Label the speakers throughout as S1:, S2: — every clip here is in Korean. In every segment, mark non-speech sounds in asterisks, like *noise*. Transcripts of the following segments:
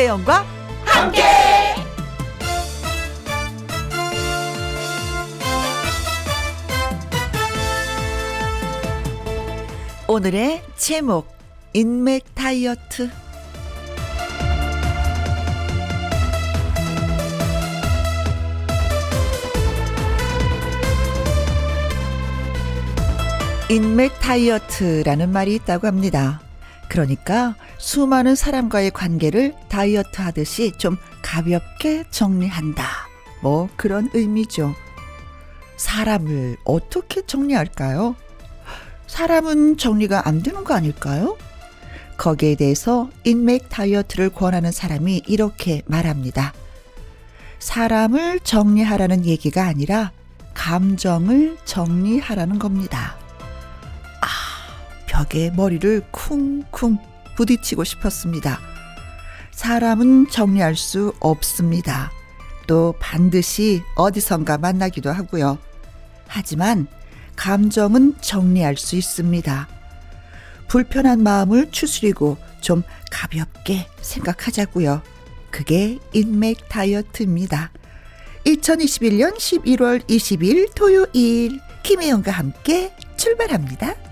S1: 김혜영과 함께. 오늘의 제목 인맥 다이어트 인맥 다이어트라는 말이 있다고 합니다. 그러니까 수많은 사람과의 관계를 다이어트 하듯이 좀 가볍게 정리한다. 뭐 그런 의미죠. 사람을 어떻게 정리할까요? 사람은 정리가 안 되는 거 아닐까요? 거기에 대해서 인맥 다이어트를 권하는 사람이 이렇게 말합니다. 사람을 정리하라는 얘기가 아니라 감정을 정리하라는 겁니다. 벽에 머리를 쿵쿵 부딪히고 싶었습니다. 사람은 정리할 수 없습니다. 또 반드시 어디선가 만나기도 하고요. 하지만 감정은 정리할 수 있습니다. 불편한 마음을 추스리고 좀 가볍게 생각하자고요. 그게 인맥 다이어트입니다. 2021년 11월 20일 토요일 김혜영과 함께 출발합니다.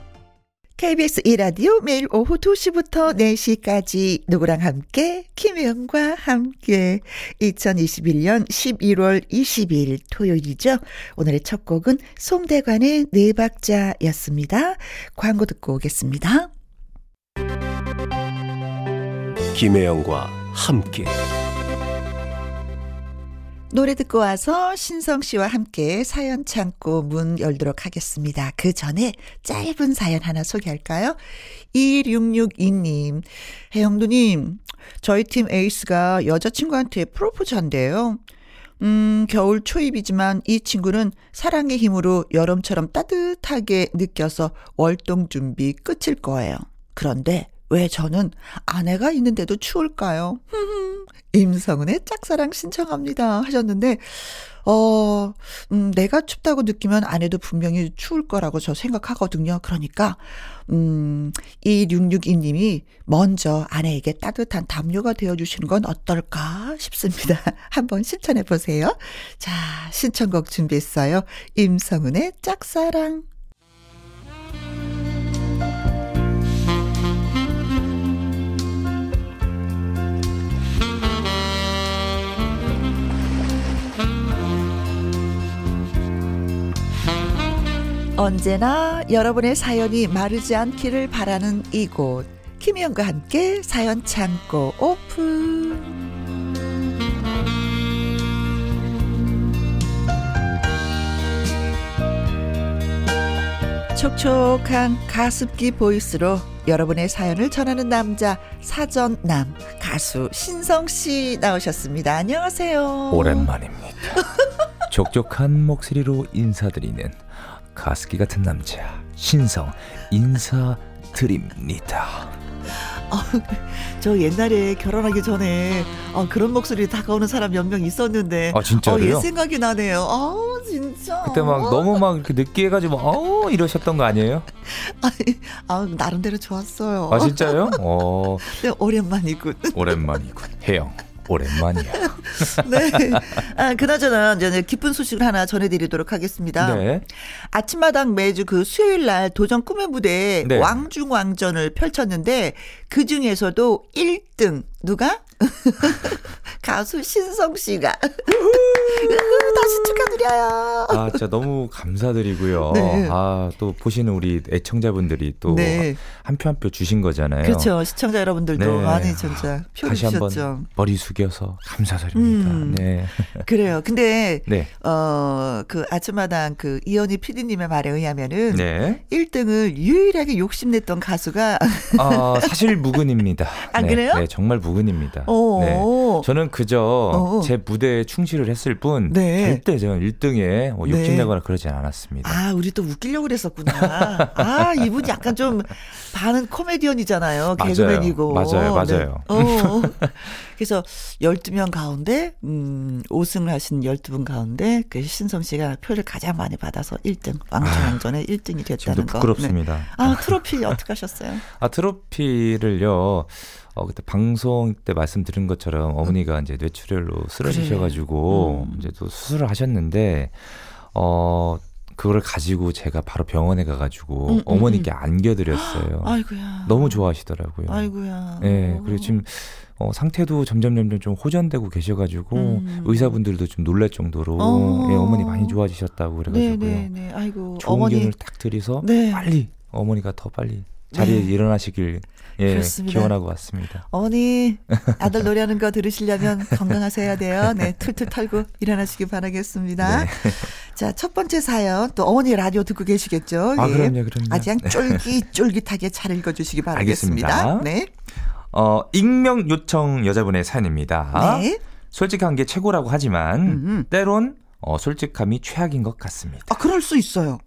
S1: KBS 1라디오 매일 오후 2시부터 4시까지 누구랑 함께 김혜영과 함께 2021년 11월 20일 토요일이죠. 오늘의 첫 곡은 송대관의 네 박자였습니다. 광고 듣고 오겠습니다.
S2: 김혜영과 함께
S1: 노래 듣고 와서 신성 씨와 함께 사연 창고 문 열도록 하겠습니다. 그 전에 짧은 사연 하나 소개할까요? 2662님, 혜영두님, 저희 팀 에이스가 여자친구한테 프로포즈 한대요. 음, 겨울 초입이지만 이 친구는 사랑의 힘으로 여름처럼 따뜻하게 느껴서 월동 준비 끝일 거예요. 그런데 왜 저는 아내가 있는데도 추울까요? *laughs* 임성은의 짝사랑 신청합니다 하셨는데 어, 음, 내가 춥다고 느끼면 아내도 분명히 추울 거라고 저 생각하거든요. 그러니까, 음, 이 662님이 먼저 아내에게 따뜻한 담요가 되어주시는 건 어떨까 싶습니다. *laughs* 한번 실천해 보세요. 자, 신청곡 준비했어요. 임성은의 짝사랑. 언제나 여러분의 사연이 마르지 않기를 바라는 이곳 김희영과 함께 사연 창고 오픈 촉촉한 가습기 보이스로 여러분의 사연을 전하는 남자 사전남 가수 신성 씨 나오셨습니다. 안녕하세요.
S3: 오랜만입니다. 촉촉한 목소리로 인사드리는 가습기 같은 남자 신성 인사드립니다.
S1: 어, 저 옛날에 결혼하기 전에 어, 그런 목소리 다가오는 사람 몇 명 있었는데
S3: 아 진짜로요?
S1: 어, 옛 생각이 나네요. 아 진짜.
S3: 그때 막 너무 막 이렇게 느끼해가지고 어 이러셨던 거 아니에요? *laughs*
S1: 아니, 아 나름대로 좋았어요.
S3: 아 진짜요? *laughs* 어
S1: 네, 오랜만이군.
S3: 오랜만이군. 혜영. 오랜만이야. *laughs*
S1: 네. 아, 그나저나 이제 기쁜 소식을 하나 전해드리도록 하겠습니다.
S3: 네.
S1: 아침마당 매주 그 수요일 날 도전 꿈의 무대
S3: 네.
S1: 왕중왕전을 펼쳤는데 그 중에서도 1등 누가? *laughs* 가수 신성 씨가 *laughs* 다시 축하드려요.
S3: 아, 진짜 너무 감사드리고요.
S1: 네.
S3: 아, 또 보시는 우리 애청자분들이 또
S1: 네.
S3: 한표 한표 주신 거잖아요.
S1: 그렇죠. 시청자 여러분들도
S3: 네.
S1: 많이 진짜 표를
S3: 다시 한번
S1: 주셨죠.
S3: 머리 숙여서 감사드립니다.
S1: 음.
S3: 네. *laughs*
S1: 그래요. 근데
S3: 네.
S1: 어, 그 아침마당 그 이현희 PD님의 말에 의하면은
S3: 네.
S1: 1등을 유일하게 욕심냈던 가수가
S3: 아, 사실 무근입니다.
S1: 아,
S3: 네,
S1: 그래요?
S3: 네, 정말 무근 입니다.
S1: 어.
S3: 네. 저는 그저
S1: 어.
S3: 제 무대에 충실을 했을 뿐
S1: 네.
S3: 절대 저는 1등에 뭐
S1: 네.
S3: 욕심내거나 그러진 않았습니다.
S1: 아, 우리 또 웃기려고 그랬었구나. 아, 이분 약간 좀 반은 코미디언이잖아요.
S3: 맞아요.
S1: 개그맨이고.
S3: 맞아요, 맞아요.
S1: 네. 어. 그래서 12명 가운데 음, 5승을 하신 12분 가운데 그 신성 씨가 표를 가장 많이 받아서 1등. 왕중왕전에 1등이 됐다는
S3: 지금도
S1: 거.
S3: 부끄럽습니다.
S1: 네. 아, 트로피 어떻게 하셨어요?
S3: 아, 트로피를요, 어, 그때 방송 때 말씀드린 것처럼 어머니가 이제 뇌출혈로 쓰러지셔가지고
S1: 음.
S3: 이제 또 수술을 하셨는데, 어, 그거를 가지고 제가 바로 병원에 가가지고
S1: 음, 음,
S3: 어머니께 안겨드렸어요. *gasps*
S1: 아이고야.
S3: 너무 좋아하시더라고요.
S1: 아이고야.
S3: 예, 그리고 지금 어, 상태도 점점 점점 좀 호전되고 계셔가지고
S1: 음.
S3: 의사분들도 좀 놀랄 정도로
S1: 어.
S3: 네, 어머니 많이 좋아지셨다고 그래가지고요.
S1: 네네네. 아이고
S3: 좋은
S1: 어머니
S3: 기운을 딱 드리서
S1: 네.
S3: 빨리 어머니가 더 빨리 자리에
S1: 네.
S3: 일어나시길 예,
S1: 그렇습니다.
S3: 기원하고 왔습니다.
S1: 어머니 아들 노래하는 거 들으시려면 건강하셔야 돼요. 네, 툴툴 털고 일어나시기 바라겠습니다.
S3: 네.
S1: 자, 첫 번째 사연 또 어머니 라디오 듣고 계시겠죠?
S3: 아
S1: 예.
S3: 그럼요, 그럼요.
S1: 아주 그냥 쫄깃쫄깃하게 잘 읽어주시기 바라겠습니다.
S3: 알겠습니다.
S1: 네.
S3: 어, 익명 요청 여자분의 사연입니다.
S1: 네.
S3: 솔직한 게 최고라고 하지만
S1: 음.
S3: 때론 어, 솔직함이 최악인 것 같습니다.
S1: 아, 그럴 수 있어요.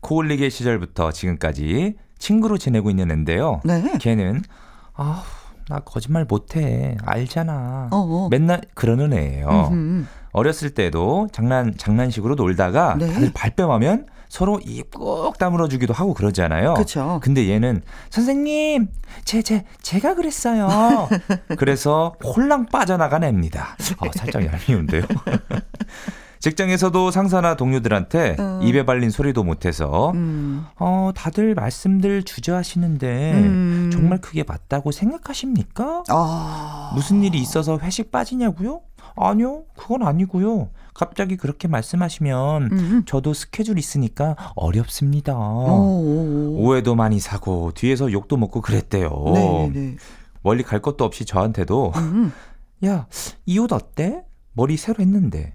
S3: 코올리게 시절부터 지금까지 친구로 지내고 있는 앤데요.
S1: 네.
S3: 걔는 아, 나 거짓말 못해. 알잖아.
S1: 어, 어.
S3: 맨날 그러는 애예요.
S1: 음흠.
S3: 어렸을 때도 장난 장난식으로 놀다가
S1: 네.
S3: 다들 발뺌하면 서로 입꾹 다물어 주기도 하고 그러잖아요.
S1: 그쵸.
S3: 근데 얘는 선생님, 제 제 제가 그랬어요. *laughs* 그래서 홀랑 빠져나간 애입니다. 아, 살짝 얄미운데요. *laughs* 직장에서도 상사나 동료들한테
S1: 어.
S3: 입에 발린 소리도 못해서
S1: 음.
S3: 어, 다들 말씀들 주저하시는데
S1: 음.
S3: 정말 그게 맞다고 생각하십니까?
S1: 아.
S3: 무슨 일이 있어서 회식 빠지냐고요? 아니요, 그건 아니고요. 갑자기 그렇게 말씀하시면
S1: 음.
S3: 저도 스케줄 있으니까 어렵습니다.
S1: 오.
S3: 오해도 많이 사고 뒤에서 욕도 먹고 그랬대요.
S1: 네네.
S3: 멀리 갈 것도 없이 저한테도
S1: 음.
S3: 야, 이 옷 어때? 머리 새로 했는데.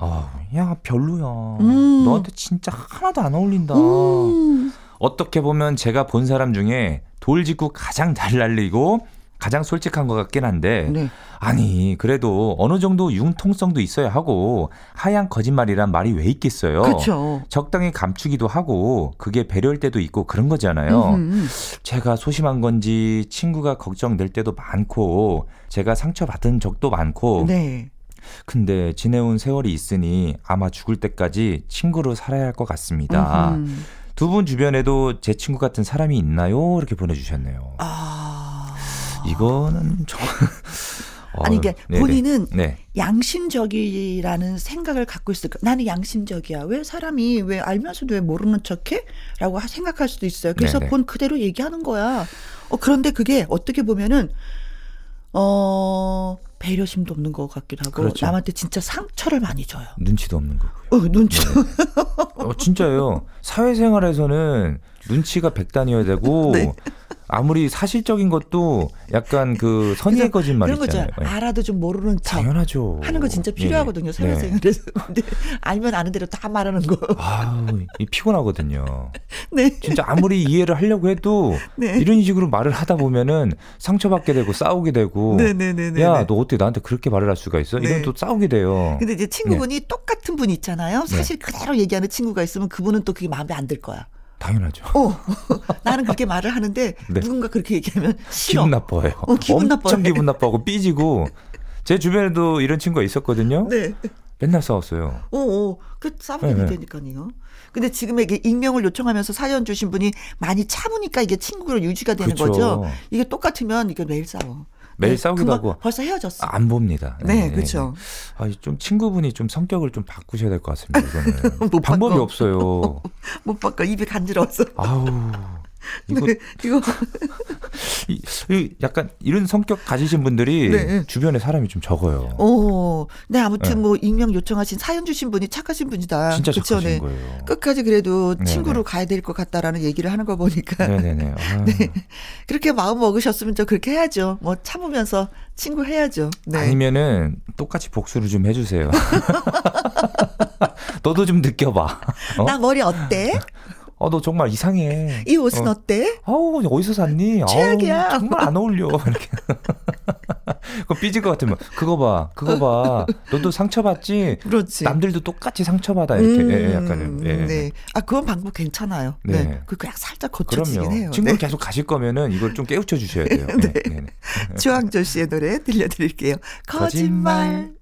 S3: 아, 야, 별로야.
S1: 음.
S3: 너한테 진짜 하나도 안 어울린다.
S1: 음.
S3: 어떻게 보면 제가 본 사람 중에 돌직구 가장 잘 날리고 가장 솔직한 것 같긴 한데
S1: 네.
S3: 아니 그래도 어느 정도 융통성도 있어야 하고 하얀 거짓말이란 말이 왜 있겠어요.
S1: 그렇죠.
S3: 적당히 감추기도 하고 그게 배려일 때도 있고 그런 거잖아요.
S1: 음.
S3: 제가 소심한 건지 친구가 걱정될 때도 많고 제가 상처받은 적도 많고
S1: 네.
S3: 근데 지내온 세월이 있으니 아마 죽을 때까지 친구로 살아야 할 것 같습니다.
S1: 음.
S3: 두분 주변에도 제 친구 같은 사람이 있나요? 이렇게 보내주셨네요.
S1: 아.
S3: 이거는 좀 *laughs* 어,
S1: 아니 이게
S3: 네네.
S1: 본인은
S3: 네.
S1: 양심적이라는 생각을 갖고 있을까? 나는 양심적이야. 왜 사람이 왜 알면서도 왜 모르는 척해? 라고 하- 생각할 수도 있어요. 그래서
S3: 네네.
S1: 본 그대로 얘기하는 거야. 어, 그런데 그게 어떻게 보면은, 어, 배려심도 없는 것 같기도 하고,
S3: 그렇죠.
S1: 남한테 진짜 상처를 많이 줘요.
S3: 눈치도 없는 거고요.
S1: 어, 눈치.
S3: 어, 진짜예요. 사회생활에서는 눈치가 백단이어야 되고 *laughs*
S1: 네.
S3: 아무리 사실적인 것도 약간 그 선의의 거짓말
S1: 그런 거죠.
S3: 있잖아요. 예.
S1: 알아도 좀 모르는 척.
S3: 당연하죠.
S1: 하는 거 진짜
S3: 예.
S1: 필요하거든요.
S3: 네.
S1: 사회생활에서. 근데 알면 아는 대로 다 말하는 거.
S3: 이 피곤하거든요. *laughs*
S1: 네.
S3: 진짜 아무리 이해를 하려고 해도
S1: 네.
S3: 이런 식으로 말을 하다 보면은 상처받게 되고 싸우게 되고
S1: 네네네네.
S3: 야, 너 어떻게 나한테 그렇게 말을 할 수가 있어?
S1: 네.
S3: 이건 또 싸우게 돼요.
S1: 근데 이제 친구분이 똑같은 분 있잖아요. 사실 그대로 얘기하는 친구가 있으면 그분은 또 그게 마음에 안 들 거야.
S3: 당연하죠.
S1: 어, *laughs* 나는 그렇게 말을 하는데
S3: 네.
S1: 누군가 그렇게 얘기하면 싫어.
S3: 기분 나빠요.
S1: 어, 기분
S3: 엄청
S1: 나빠요.
S3: 기분 나빠하고 삐지고 제 주변에도 이런 친구가 있었거든요.
S1: 네.
S3: 맨날 싸웠어요.
S1: 어, 어. 그 싸우게
S3: 네, 네.
S1: 되니까요. 근데 지금 이게 익명을 요청하면서 사연 주신 분이 많이 참으니까 이게 친구로 유지가 되는
S3: 그쵸.
S1: 거죠. 이게 똑같으면 이게 매일 싸워.
S3: 매일
S1: 네,
S3: 싸우기도 하고.
S1: 벌써 헤어졌어.
S3: 안 봅니다.
S1: 네, 그쵸.
S3: 아, 좀 친구분이 좀 성격을 좀 바꾸셔야 될 것 같습니다. 이거는 *laughs*
S1: 못
S3: 방법이
S1: 바꿔.
S3: 없어요. *laughs*
S1: 못 바꿔. 입이 간지러워서.
S3: 아우. 이거
S1: 네, 이거
S3: 약간 이런 성격 가지신 분들이
S1: 네.
S3: 주변에 사람이 좀 적어요.
S1: 어, 네 아무튼
S3: 네.
S1: 뭐 익명 요청하신 사연 주신 분이 착하신 분이다.
S3: 진짜
S1: 그쵸?
S3: 착하신
S1: 네.
S3: 거예요.
S1: 끝까지 그래도
S3: 네,
S1: 친구로
S3: 네.
S1: 가야 될 것 같다라는 얘기를 하는 거 보니까
S3: 네네네. *laughs* 아,
S1: 그렇게 마음 먹으셨으면 저 그렇게 해야죠. 뭐 참으면서 친구 해야죠. 네.
S3: 아니면은 똑같이 복수를 좀 해주세요. *laughs* *laughs* 너도 좀 느껴봐. 어?
S1: 나 머리 어때?
S3: 어, 너 정말 이상해.
S1: 이 옷은
S3: 어.
S1: 어. 때
S3: 아우, 어디서 샀니?
S1: 최악이야.
S3: 정말 안 어울려. 이렇게. *laughs* 그거 삐질 것 같으면, 그거 봐, 그거 봐. 너도 상처받지?
S1: 그렇지.
S3: 남들도 똑같이 상처받아. 이렇게. 예, 예, 약간은. 예.
S1: 네. 아, 그건 방법 괜찮아요. 네.
S3: 네.
S1: 그 그냥 살짝
S3: 그럼요.
S1: 해요.
S3: 친구를
S1: 네.
S3: 계속 가실 거면은 이걸 좀 깨우쳐 주셔야 돼요. *laughs* 네. 네. 네.
S1: 주황조 씨의 노래 들려드릴게요. 거짓말.
S3: 거짓말.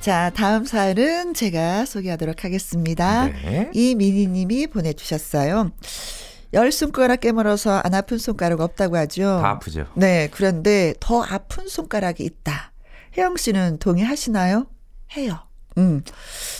S1: 자, 다음 사연은 제가 소개하도록 하겠습니다.
S3: 네.
S1: 이미니 님이 보내주셨어요. 열 손가락 깨물어서 안 아픈 손가락 없다고 하죠.
S3: 다 아프죠.
S1: 네, 그런데 더 아픈 손가락이 있다. 혜영 씨는 동의하시나요? 해요. 음.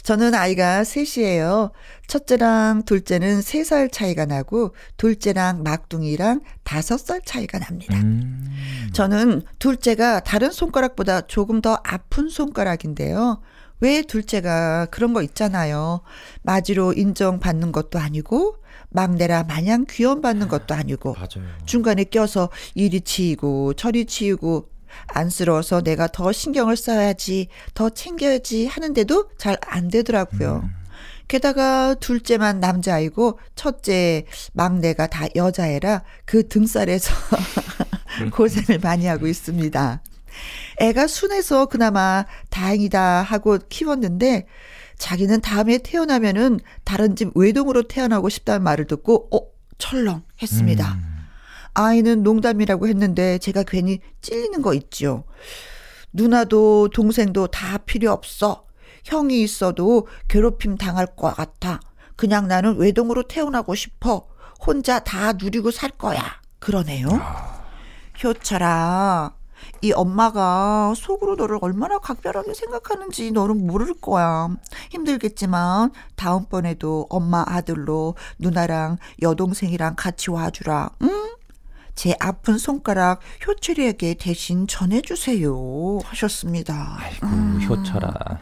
S1: 저는 아이가 셋이에요. 첫째랑 둘째는 세살 차이가 나고, 둘째랑 막둥이랑 다섯 살 차이가 납니다.
S3: 음.
S1: 저는 둘째가 다른 손가락보다 조금 더 아픈 손가락인데요. 왜 둘째가 그런 거 있잖아요. 마지로 인정받는 것도 아니고, 막내라 마냥 귀염받는 것도 아니고,
S3: 맞아요.
S1: 중간에 껴서 이리 치이고 저리 치이고 안쓰러워서 내가 더 신경을 써야지, 더 챙겨야지 하는데도 잘 안 되더라고요.
S3: 음.
S1: 게다가 둘째만 남자아이고 첫째 막내가 다 여자애라 그 등살에서 *laughs* 고생을 많이 하고 있습니다. 애가 순해서 그나마 다행이다 하고 키웠는데 자기는 다음에 태어나면은 다른 집 외동으로 태어나고 싶다는 말을 듣고 어 철렁 했습니다.
S3: 음.
S1: 아이는 농담이라고 했는데 제가 괜히 찔리는 거 있죠. 누나도 동생도 다 필요 없어. 형이 있어도 괴롭힘 당할 것 같아. 그냥 나는 외동으로 태어나고 싶어. 혼자 다 누리고 살 거야. 그러네요. 효철아, 이 엄마가 속으로 너를 얼마나 각별하게 생각하는지 너는 모를 거야. 힘들겠지만 다음번에도 엄마 아들로 누나랑 여동생이랑 같이 와주라. 응? 제 아픈 손가락 효철이에게 대신 전해주세요. 하셨습니다.
S3: 아이고
S1: 음.
S3: 효철아. *laughs*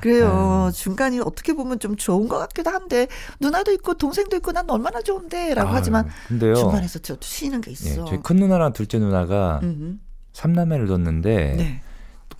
S1: 그래요.
S3: 음.
S1: 중간이 어떻게 보면 좀 좋은 것 같기도 한데 누나도 있고 동생도 있고 난 얼마나 좋은데라고
S3: 아유,
S1: 하지만
S3: 근데요.
S1: 중간에서 저 쉬는 게
S3: 예,
S1: 있어.
S3: 저희 큰 누나랑 둘째 누나가
S1: 음,
S3: 삼남매를 뒀는데
S1: 네.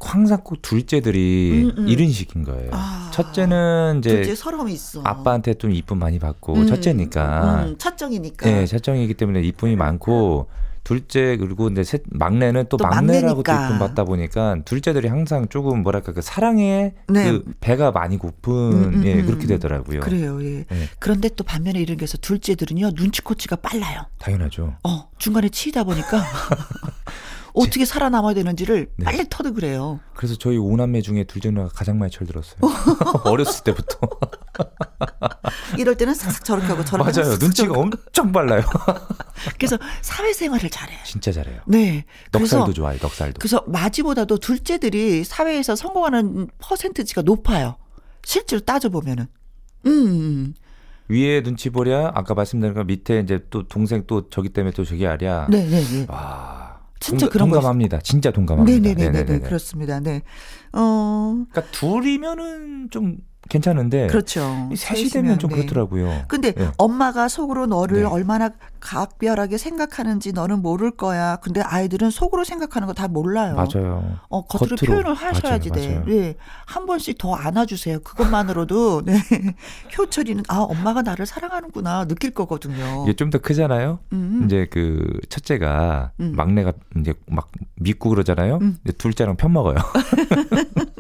S3: 항상 꼭 둘째들이
S1: 음, 음.
S3: 이른 식인 거예요.
S1: 아.
S3: 첫째는 이제
S1: 둘째 서러움이 있어.
S3: 아빠한테 좀 이쁨 많이 받고
S1: 음,
S3: 첫째니까
S1: 음, 첫정이니까.
S3: 예, 첫정이기 때문에 이쁨이 많고 둘째 그리고 근데 셋 막내는 또,
S1: 또
S3: 막내라고 또. 이쁨 받다 보니까 둘째들이 항상 조금 뭐랄까 그 사랑에
S1: 네.
S3: 그 배가 많이 고픈
S1: 음, 음,
S3: 예
S1: 음.
S3: 그렇게 되더라고요.
S1: 그래요. 예.
S3: 예,
S1: 그런데 또 반면에 이런 게서 둘째들은요 눈치코치가 빨라요.
S3: 당연하죠.
S1: 어 중간에 치이다 보니까 *laughs* 어떻게 살아남아야 되는지를
S3: 네.
S1: 빨리 터득 그래요.
S3: 그래서 저희 오남매 중에 둘째 누나가 가장 많이 철들었어요. *laughs* 어렸을 때부터. *laughs*
S1: 이럴 때는 싹싹 저렇게 하고 때는
S3: 맞아요. 눈치가
S1: 저렇게
S3: 엄청 빨라요. *laughs*
S1: 그래서 사회생활을 잘해.
S3: 진짜 잘해요.
S1: 네.
S3: 넉살도 좋아요. 넉살도.
S1: 그래서 마지보다도 둘째들이 사회에서 성공하는 퍼센트지가 높아요. 실제로 따져 보면은. 음.
S3: 위에 눈치 보랴 아까 말씀드린 거 밑에 이제 또 동생 또 저기 때문에 또 저기 하랴.
S1: 네 네 네.
S3: 와.
S1: 진짜
S3: 동감-
S1: 그런 거
S3: 동감합니다. 진짜 동감합니다.
S1: 네네네네.
S3: 네네네네.
S1: 그렇습니다. 네. 어,
S3: 그러니까 둘이면은 좀 괜찮은데
S1: 그렇죠.
S3: 셋이 되면 좀
S1: 네.
S3: 그렇더라고요.
S1: 근데
S3: 예.
S1: 엄마가 속으로 너를
S3: 네.
S1: 얼마나 각별하게 생각하는지 너는 모를 거야. 근데 아이들은 속으로 생각하는 거 다 몰라요.
S3: 맞아요.
S1: 어, 겉으로,
S3: 겉으로.
S1: 표현을 하셔야지
S3: 맞아요,
S1: 돼.
S3: 맞아요.
S1: 네. 한 번씩 더 안아주세요. 그것만으로도, *laughs* 네. 효철이는, 아, 엄마가 나를 사랑하는구나, 느낄 거거든요.
S3: 이게 좀 더 크잖아요.
S1: 음.
S3: 이제 그 첫째가
S1: 음.
S3: 막내가 이제 막 믿고 그러잖아요.
S1: 음.
S3: 둘째랑 편 먹어요. *laughs*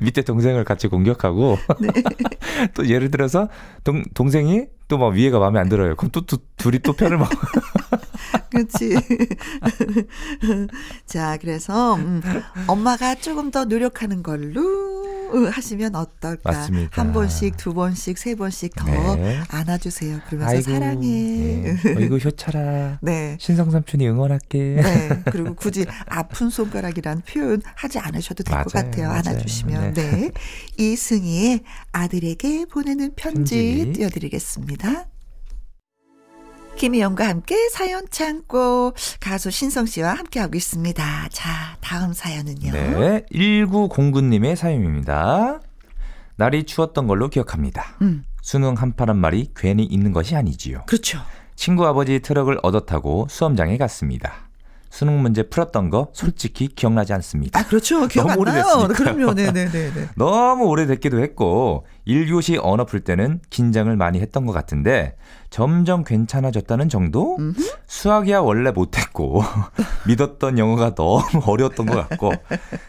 S3: 밑에 동생을 같이 공격하고
S1: 네. *laughs*
S3: 또 예를 들어서 동 동생이 또 막 위에가 마음에 안 들어요. 그럼 또, 또 둘이 또 편을 먹어. *laughs*
S1: 그렇지. *laughs* 자, 그래서, 음, 엄마가 조금 더 노력하는 걸로 하시면 어떨까.
S3: 맞습니다.
S1: 한 번씩, 두 번씩, 세 번씩 더
S3: 네.
S1: 안아주세요. 그러면서 사랑해.
S3: 네. *laughs* 어이구 효차라.
S1: 네.
S3: 신성 삼촌이 응원할게.
S1: 네. 그리고 굳이 아픈 손가락이라는 표현 하지 않으셔도 될 것 같아요.
S3: 맞아요.
S1: 안아주시면.
S3: 네.
S1: 네. 이승희의 아들에게 보내는 편지
S3: 편지.
S1: 띄워드리겠습니다. 김희영과 함께 사연 창고 가수 신성 씨와 함께하고 있습니다. 자, 다음 사연은요.
S3: 네. 1909님의 사연입니다. 날이 추웠던 걸로 기억합니다.
S1: 음,
S3: 수능 한파란 말이 괜히 있는 것이 아니지요.
S1: 그렇죠.
S3: 친구 아버지 트럭을 얻어 타고 수험장에 갔습니다. 수능 문제 풀었던 거 솔직히 기억나지 않습니다.
S1: 아, 그렇죠. *laughs* 기억 안
S3: 너무
S1: 나요.
S3: 오래됐으니까요.
S1: 그럼요. 네네네. *laughs*
S3: 너무 오래됐기도 했고 1교시 언어 풀 때는 긴장을 많이 했던 것 같은데 점점 괜찮아졌다는 정도?
S1: 음흠.
S3: 수학이야 원래 못했고 *laughs* 믿었던 영어가 너무 어려웠던 것 같고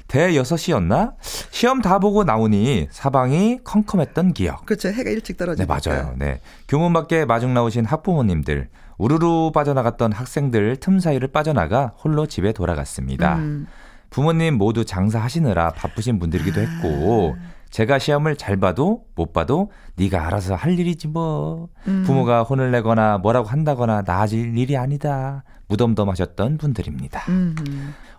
S3: 대 6시였나? 시험 다 보고 나오니 사방이 컴컴했던 기억.
S1: 그렇죠. 해가 일찍
S3: 네,
S1: 떨어지니까.
S3: 맞아요. 네. 교문 밖에 마중 나오신 학부모님들, 우르르 빠져나갔던 학생들 틈 사이를 빠져나가 홀로 집에 돌아갔습니다.
S1: 음.
S3: 부모님 모두 장사하시느라 바쁘신 분들이기도
S1: 아.
S3: 했고, 제가 시험을 잘 봐도 못 봐도 네가 알아서 할 일이지 뭐.
S1: 음.
S3: 부모가 혼을 내거나 뭐라고 한다거나 나아질 일이 아니다. 무덤덤하셨던 분들입니다.
S1: 음.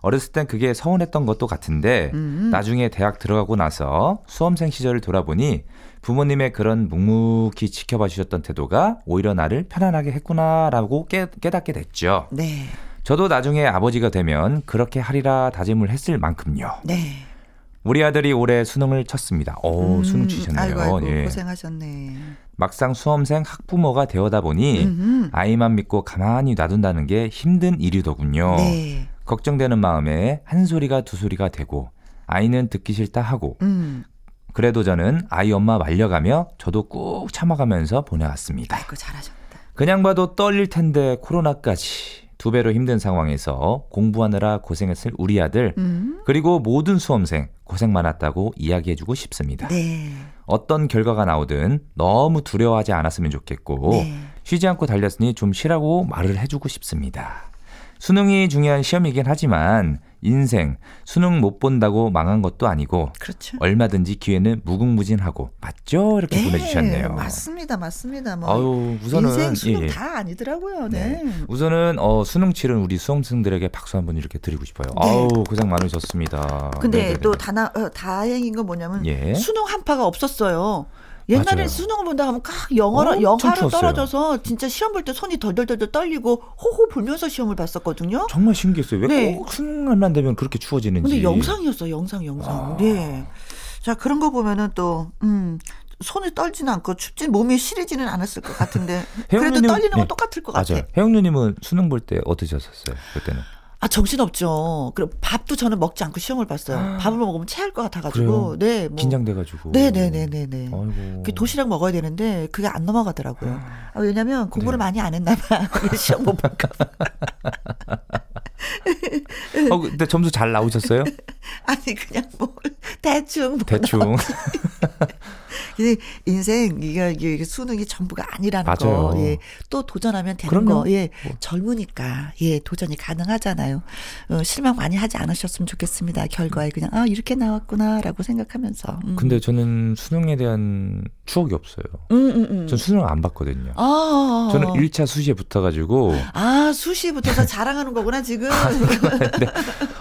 S3: 어렸을 땐 그게 서운했던 것도 같은데
S1: 음.
S3: 나중에 대학 들어가고 나서 수험생 시절을 돌아보니 부모님의 그런 묵묵히 지켜봐 주셨던 태도가 오히려 나를 편안하게 했구나라고 깨, 깨닫게 됐죠.
S1: 네.
S3: 저도 나중에 아버지가 되면 그렇게 하리라 다짐을 했을 만큼요.
S1: 네.
S3: 우리 아들이 올해 수능을 쳤습니다. 오,
S1: 음,
S3: 수능 치셨네요.
S1: 아이고, 아이고,
S3: 예.
S1: 고생하셨네.
S3: 막상 수험생 학부모가 되어다 보니
S1: 음흠.
S3: 아이만 믿고 가만히 놔둔다는 게 힘든 일이더군요.
S1: 네.
S3: 걱정되는 마음에 한 소리가 두 소리가 되고 아이는 듣기 싫다 하고
S1: 음.
S3: 그래도 저는 아이 엄마 말려가며 저도 꾹 참아가면서 보내왔습니다.
S1: 아이고, 잘하셨다.
S3: 그냥 봐도 떨릴 텐데 코로나까지 두 배로 힘든 상황에서 공부하느라 고생했을 우리 아들
S1: 음.
S3: 그리고 모든 수험생 고생 많았다고 이야기해주고 싶습니다.
S1: 네.
S3: 어떤 결과가 나오든 너무 두려워하지 않았으면 좋겠고
S1: 네.
S3: 쉬지 않고 달렸으니 좀 쉬라고 말을 해주고 싶습니다. 수능이 중요한 시험이긴 하지만 인생 수능 못 본다고 망한 것도 아니고
S1: 그렇죠.
S3: 얼마든지 기회는 무궁무진하고 맞죠? 이렇게
S1: 네,
S3: 보내주셨네요.
S1: 맞습니다, 맞습니다. 뭐
S3: 아유 우선은
S1: 인생 수능
S3: 예, 예.
S1: 다 아니더라고요. 네.
S3: 우선은 어, 수능 치른 우리 수험생들에게 박수 한번 이렇게 드리고 싶어요.
S1: 네.
S3: 아우 고생 많으셨습니다.
S1: 근데
S3: 네네네.
S1: 또 다나, 어, 다행인 건 뭐냐면
S3: 예.
S1: 수능 한파가 없었어요. 옛날에. 수능을 본다 하면 각 영어로 영화로
S3: 추웠어요.
S1: 떨어져서 진짜 시험 볼 때 손이 덜덜덜덜 떨리고 호호 불면서 시험을 봤었거든요.
S3: 정말 신기했어요. 왜
S1: 네.
S3: 꼭 수능만 되면 그렇게 추워지는지.
S1: 근데 영상이었어, 영상, 영상.
S3: 아.
S1: 네. 자 그런 거 보면은 또 음. 손이 떨지는 않고 춥진 몸이 시리지는 않았을 것 같은데 *laughs* 그래도 떨리는 건
S3: 네.
S1: 똑같을 것 같아.
S3: 맞아요. 혜영 누님은 수능 볼 때 어떠셨었어요? 그때는?
S1: 아 정신 없죠. 그리고 밥도 저는 먹지 않고 시험을 봤어요. 밥을 먹으면 체할 것 같아가지고. 네. 뭐.
S3: 긴장돼가지고.
S1: 네네네네네.
S3: 아이고.
S1: 그 도시락 먹어야 되는데 그게 안 넘어가더라고요. 아, 왜냐면 공부를
S3: 네.
S1: 많이 안 했나 봐. *laughs* 그래서 시험 못 볼까 봐. *laughs*
S3: 어, 근데 점수 잘 나오셨어요? *laughs*
S1: 아니 그냥 뭐 대충 뭐
S3: 대충. *laughs*
S1: 근데 인생 이게, 이게 수능이 전부가 아니라는
S3: 맞아요.
S1: 거. 예. 또 도전하면 되는
S3: 그럼요.
S1: 거. 예.
S3: 뭐.
S1: 젊으니까 예, 도전이 가능하잖아요. 어, 실망 많이 하지 않으셨으면 좋겠습니다. 결과에 그냥 아, 이렇게 나왔구나라고 생각하면서. 음.
S3: 근데 저는 수능에 대한 추억이 없어요.
S1: 음, 음, 음.
S3: 전 수능 안 봤거든요.
S1: 아.
S3: 저는 1차 수시에 붙어 가지고.
S1: 아, 수시부터서 자랑하는 거구나, 지금. *laughs*
S3: 근데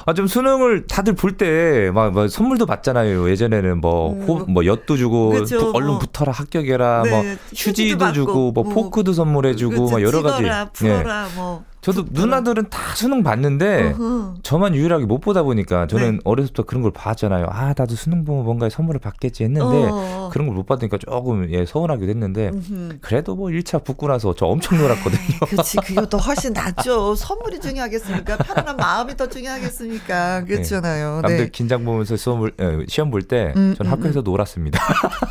S3: 아, 좀 수능을 다들 볼 때 막 선물도 받잖아요. 예전에는 뭐,
S1: 음.
S3: 호, 뭐 엿도 주고
S1: 그쵸,
S3: 부- 얼른
S1: 뭐.
S3: 붙어라 합격해라
S1: 네,
S3: 뭐
S1: 휴지도
S3: 주고 뭐
S1: 뭐.
S3: 포크도 선물해주고
S1: 그렇죠.
S3: 막 여러 가지.
S1: 찍어라,
S3: 예.
S1: 풀어라, 뭐.
S3: 저도
S1: 붙어라.
S3: 누나들은 다 수능 봤는데
S1: 어허.
S3: 저만 유일하게 못 보다 보니까 저는
S1: 네.
S3: 때 그런 걸 봤잖아요. 아 나도 수능 보면 뭔가 선물을 받겠지 했는데
S1: 어.
S3: 그런 걸 못 받으니까 조금 예 서운하기도 했는데
S1: 음흠.
S3: 그래도 뭐 1차 붙고 나서 저 엄청 놀았거든요. *laughs*
S1: 그렇지, 그것도 훨씬 낫죠. *laughs* 선물이 중요하겠습니까? 편안한 마음이 더 중요하겠습니까? 그렇잖아요.
S3: 남들
S1: 네.
S3: 긴장 보면서 시험을 예, 시험 볼때
S1: 음,
S3: 저는
S1: 음,
S3: 학교에서 놀았습니다.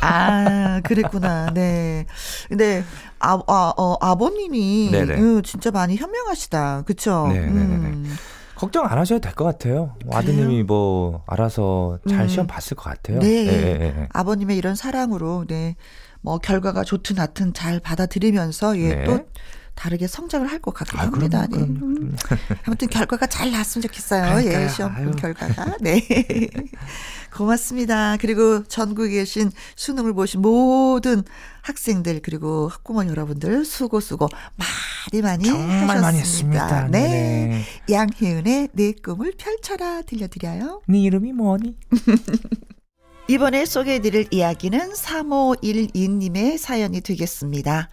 S1: 아, 그랬구나. 네. 근데, 아, 아, 어, 아버님이,
S3: 네네.
S1: 음, 진짜 많이 현명하시다. 그쵸?
S3: 네네네네.
S1: 음.
S3: 걱정 안 하셔도 될 것 같아요. 뭐 아드님이 뭐 알아서 잘
S1: 음.
S3: 시험 봤을 것 같아요.
S1: 네.
S3: 예.
S1: 아버님의 이런 사랑으로, 네. 뭐, 결과가 좋든 나든 잘 받아들이면서, 예,
S3: 네.
S1: 또, 다르게 성장을 할 것 같긴
S3: 아,
S1: 합니다. 네.
S3: 그럼요,
S1: 음. 아무튼 결과가 잘 나왔으면 좋겠어요.
S3: 그러니까요.
S1: 예, 시험
S3: 아유.
S1: 결과가. 네. *laughs* 고맙습니다. 그리고 전국에 계신 수능을 보신 모든 학생들 그리고 학부모 여러분들 수고 수고 많이 많이
S3: 정말 많이
S1: 하셨습니다.
S3: 했습니다.
S1: 네.
S3: 네네.
S1: 양혜은의 내 꿈을 펼쳐라 들려드려요.
S3: 네 이름이 뭐니? *laughs*
S1: 이번에 소개해드릴 이야기는 3512님의 사연이 되겠습니다.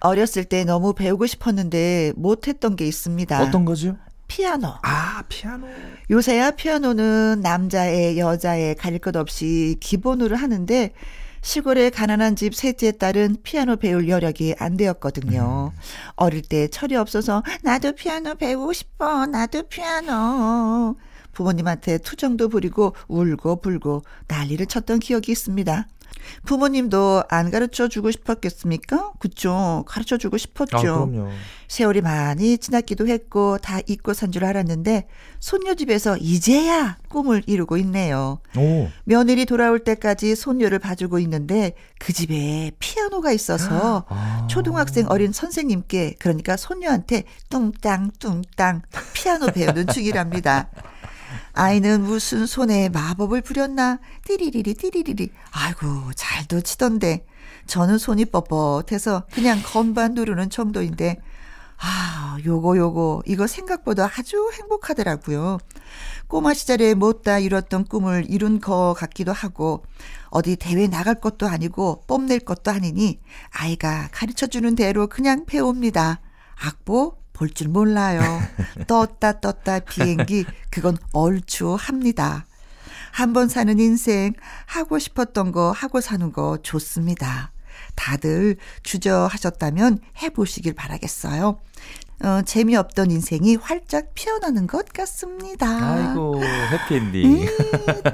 S1: 어렸을 때 너무 배우고 싶었는데 못했던 게 있습니다.
S3: 어떤 거죠?
S1: 피아노.
S3: 아 피아노.
S1: 요새야 피아노는 남자애, 여자애 가릴 것 없이 기본으로 하는데 시골의 가난한 집 셋째 딸은 피아노 배울 여력이 안 되었거든요. 어릴 때 철이 없어서 나도 피아노 배우고 싶어. 나도 피아노. 부모님한테 투정도 부리고 울고 불고 난리를 쳤던 기억이 있습니다. 부모님도 안 가르쳐 주고 싶었겠습니까? 그쵸. 가르쳐 주고 싶었죠.
S3: 아 그럼요.
S1: 세월이 많이 지났기도 했고 다 잊고 산 줄 알았는데 손녀 집에서 이제야 꿈을 이루고 있네요.
S3: 오.
S1: 며느리 돌아올 때까지 손녀를 봐주고 있는데 그 집에 피아노가 있어서 *gasps*
S3: 아.
S1: 초등학생 어린 선생님께 그러니까 손녀한테 뚱땅 뚱땅 피아노 배우는 중이랍니다. *laughs* 아이는 무슨 손에 마법을 부렸나? 띠리리리 띠리리리. 아이고, 잘도 치던데. 저는 손이 뻣뻣해서 그냥 건반 누르는 정도인데, 아, 요거, 요거, 이거 생각보다 아주 행복하더라고요. 꼬마 시절에 못다 이뤘던 꿈을 이룬 거 같기도 하고, 어디 대회 나갈 것도 아니고, 뽐낼 것도 아니니, 아이가 가르쳐 주는 대로 그냥 배웁니다. 악보 볼 줄 몰라요. 떴다 떴다 비행기, 그건 얼추 합니다. 한번 사는 인생, 하고 싶었던 거 하고 사는 거 좋습니다. 다들 주저하셨다면 해보시길 바라겠어요. 어, 재미없던 인생이 활짝 피어나는 것 같습니다.
S3: 아이고 해피엔딩.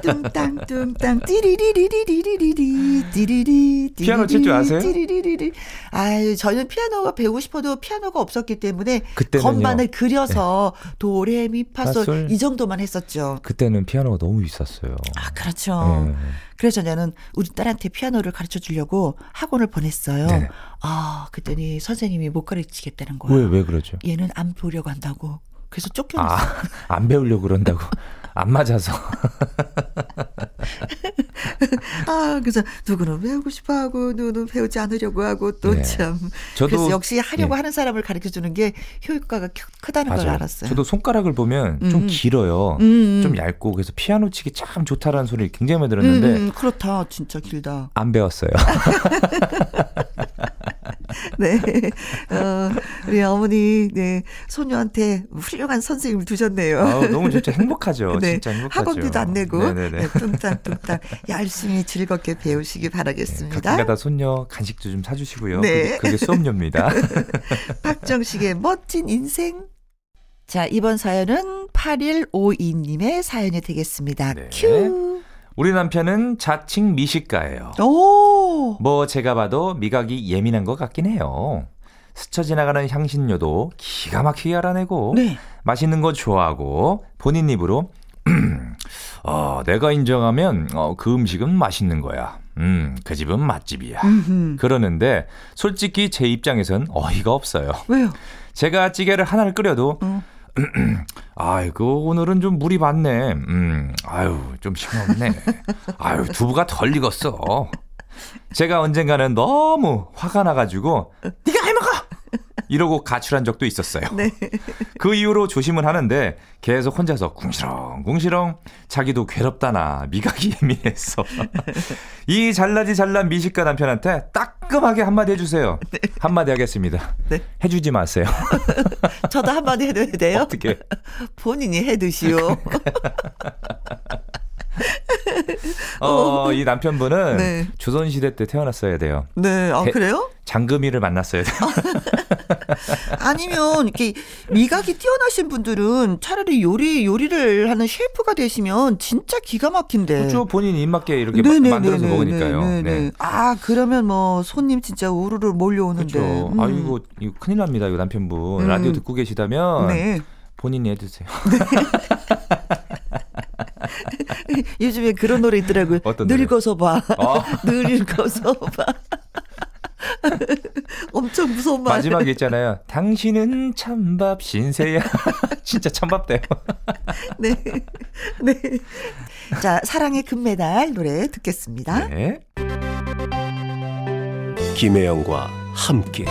S1: 뚱땅 뚱땅 띠리리리리리리리 띠리리
S3: 피아노 칠 줄 아세요?
S1: 띠리리리리. 아유 저는 피아노가 배우고 싶어도 피아노가 없었기 때문에. 건반을 그려서 도레미파솔
S3: 파솔.
S1: 이 정도만 했었죠.
S3: 그때는 피아노가 너무 비쌌어요.
S1: 아 그렇죠.
S3: 네.
S1: 그래서 저는 우리 딸한테 피아노를 가르쳐 주려고 학원을 보냈어요.
S3: 네.
S1: 아 그랬더니 선생님이 못 가르치겠다는 거예요.
S3: 왜, 왜 그러죠?
S1: 얘는 안 보려고 한다고. 그래서 쫓겨났어.
S3: 아, 안 배우려고 그런다고. 안 맞아서. *laughs*
S1: 아, 그래서 누구는 배우고 싶어 하고, 누구는 배우지 않으려고 하고, 또
S3: 네.
S1: 참.
S3: 저도
S1: 그래서 역시 하려고
S3: 예.
S1: 하는 사람을 가르쳐 주는 게 효과가 크- 크다는 걸
S3: 맞아요.
S1: 알았어요.
S3: 저도 손가락을 보면 좀
S1: 음.
S3: 길어요.
S1: 음,
S3: 좀 얇고 그래서 피아노 치기 참 좋다라는 소리를 굉장히 많이 들었는데
S1: 음, 음, 그렇다. 진짜 길다.
S3: 안 배웠어요. *laughs* *laughs*
S1: 네. 어, 우리 어머니, 네. 소녀한테 훌륭한 선생님을 두셨네요.
S3: 아우, 너무 진짜 행복하죠. *laughs*
S1: 네.
S3: 진짜 행복하죠.
S1: 학원비도 안 내고,
S3: 네네네.
S1: 네, 뚱땅뚱땅 열심히 즐겁게 배우시기 바라겠습니다.
S3: 가끔가다 손녀 간식도 좀 사주시고요.
S1: 네.
S3: 그게, 그게 수업료입니다. *laughs*
S1: 박정식의 멋진 인생. 자, 이번 사연은 8152님의 사연이 되겠습니다.
S3: 네.
S1: 큐.
S3: 우리 남편은 자칭 미식가예요.
S1: 오.
S3: 뭐 제가 봐도 미각이 예민한 것 같긴 해요. 스쳐 지나가는 향신료도 기가 막히게 알아내고
S1: 네.
S3: 맛있는 거 좋아하고 본인 입으로 *clears throat* 어, 내가 인정하면 어, 그 음식은 맛있는 거야. 음, 그 집은 맛집이야.
S1: 음흠.
S3: 그러는데 솔직히 제 입장에선 어이가 없어요.
S1: 왜요?
S3: 제가 찌개를 하나를 끓여도
S1: 어. *clears throat*
S3: 아이고 오늘은 좀 물이 많네. 음, 아유 좀 싱겁네. 아유 두부가 덜 익었어. 제가 언젠가는 너무 화가 나가지고 해먹어 이러고 가출한 적도 있었어요.
S1: 네.
S3: 그 이후로 조심을 하는데 계속 혼자서 궁시렁 궁시렁 자기도 괴롭다나 미각이 *laughs* 예민했어. *laughs* 이 잘나지 잘난 미식가 남편한테 따끔하게 한마디 해주세요. 한마디 하겠습니다.
S1: 네.
S3: 해주지 마세요. *laughs*
S1: 저도 한마디 해도 돼요?
S3: 어떻게?
S1: 본인이 해 드시오. *laughs*
S3: 어, 이 남편분은
S1: 네.
S3: 조선시대 때 태어났어야 돼요.
S1: 네. 아,
S3: 대-
S1: 그래요?
S3: 장금이를 만났어야 돼요. *laughs* *laughs*
S1: 아니면 이렇게 미각이 뛰어나신 분들은 차라리 요리 요리를 하는 셰프가 되시면 진짜 기가 막힌데.
S3: 그렇죠. 본인 입맛게 이렇게 마-
S1: 네네네네,
S3: 만들어서 먹으니까요.
S1: 네네네.
S3: 네.
S1: 아 그러면 뭐 손님 진짜 우르르 몰려오는데.
S3: 그렇죠.
S1: 음.
S3: 아이고 이거 큰일 납니다. 이거 남편분
S1: 음.
S3: 라디오 듣고 계시다면
S1: 네.
S3: 본인이 해드세요. *laughs*
S1: 요즘에 그런 노래 있더라고요.
S3: 어떤 노래?
S1: 늙어서 봐. *laughs*
S3: 어,
S1: 늙어서 봐. *laughs* 엄청 무서운 말.
S3: 마지막에 있잖아요. 당신은 찬밥 신세야. 진짜 찬밥 돼요.
S1: 네. 네. 자, 사랑의 금메달 노래 듣겠습니다.
S3: 네.
S2: 김혜영과 함께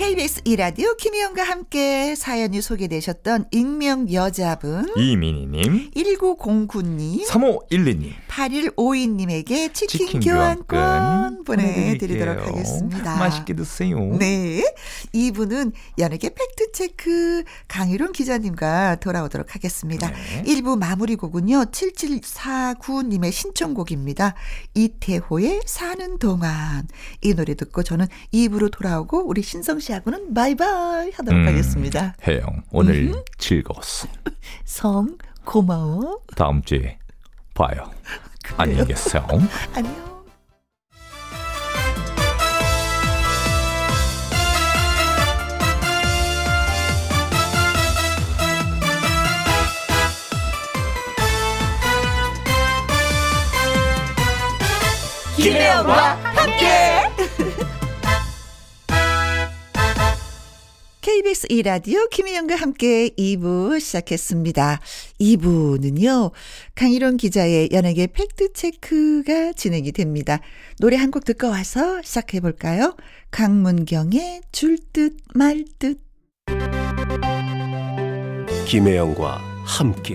S1: KBS 이라디오 김희영과 함께 사연이 소개되셨던 익명 여자분
S3: 이민희님,
S1: 1909님
S3: 3512님.
S1: 8152님에게 치킨,
S3: 치킨
S1: 교환권
S3: 교환권
S1: 보내드리도록. 하겠습니다.
S3: 맛있게 드세요.
S1: 네. 이분은 연예계 팩트체크 강희론 기자님과 돌아오도록 하겠습니다.
S3: 네.
S1: 1부 마무리 곡은요. 7749님의 신청곡입니다. 이태호의 사는 동안. 이 노래 듣고 저는 2부로 돌아오고 우리 신성 씨 하고는 바이바이 하도록
S3: 음,
S1: 하겠습니다.
S3: 혜영, 오늘
S1: 음.
S3: 즐거웠어. *laughs*
S1: 성 고마워.
S3: 다음 주에 봐요. *laughs* 안녕히 계세요. *laughs*
S1: 안녕. 김혜영과 함께. KBS 2라디오 김희영과 함께 2부 시작했습니다. 2부는요, 강희론 기자의 연예계 팩트체크가 진행이 됩니다. 노래 한 곡 듣고 와서 시작해볼까요? 강문경의 줄듯 말 듯.
S2: 김혜영과 함께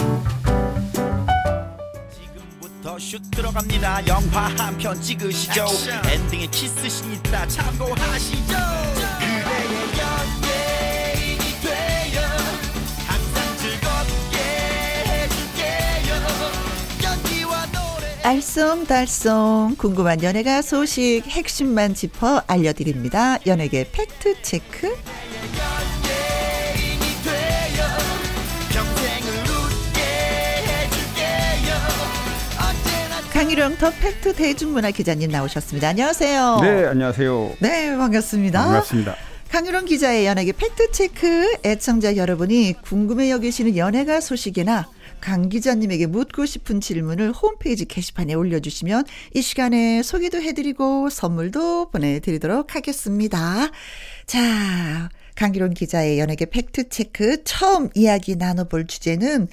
S4: 지금부터 슛 들어갑니다. 영화 한 편 찍으시죠. 엔딩에 키스신 있다. 참고하시죠. 그대의 연예인이 되어 항상 즐겁게 해줄게요. 연기와 노래.
S1: 알쏭달쏭 궁금한 연예가 소식 핵심만 짚어 알려드립니다. 연예계 팩트 체크. 더 팩트 대중문화 기자님 나오셨습니다. 안녕하세요.
S5: 네, 안녕하세요.
S1: 네, 반갑습니다.
S5: 반갑습니다.
S1: 강일홍 기자의 연예계 팩트체크 애청자 여러분이 궁금해 여기시는 연예가 소식이나 강 기자님에게 묻고 싶은 질문을 홈페이지 게시판에 올려주시면 이 시간에 소개도 해드리고 선물도 보내드리도록 하겠습니다. 자, 강일홍 기자의 연예계 팩트체크 처음 이야기 나눠볼 주제는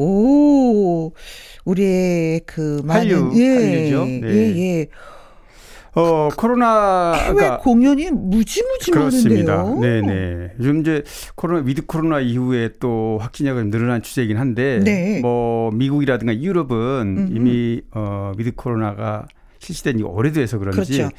S1: 오, 우리의 그 많은
S5: 한류,
S1: 예,
S5: 한류죠. 네.
S1: 예, 예.
S5: 어,
S1: 해외
S5: 코로나가
S1: 공연이 무지무지
S5: 그렇습니다.
S1: 많은데요.
S5: 네, 네. 요즘 이제 코로나 위드 코로나 이후에 또 확진자가 늘어난 추세이긴 한데
S1: 네.
S5: 뭐 미국이라든가 유럽은
S1: 음흠.
S5: 이미 어 위드 코로나가 실시된 지 오래돼서 그런지
S1: 그렇죠.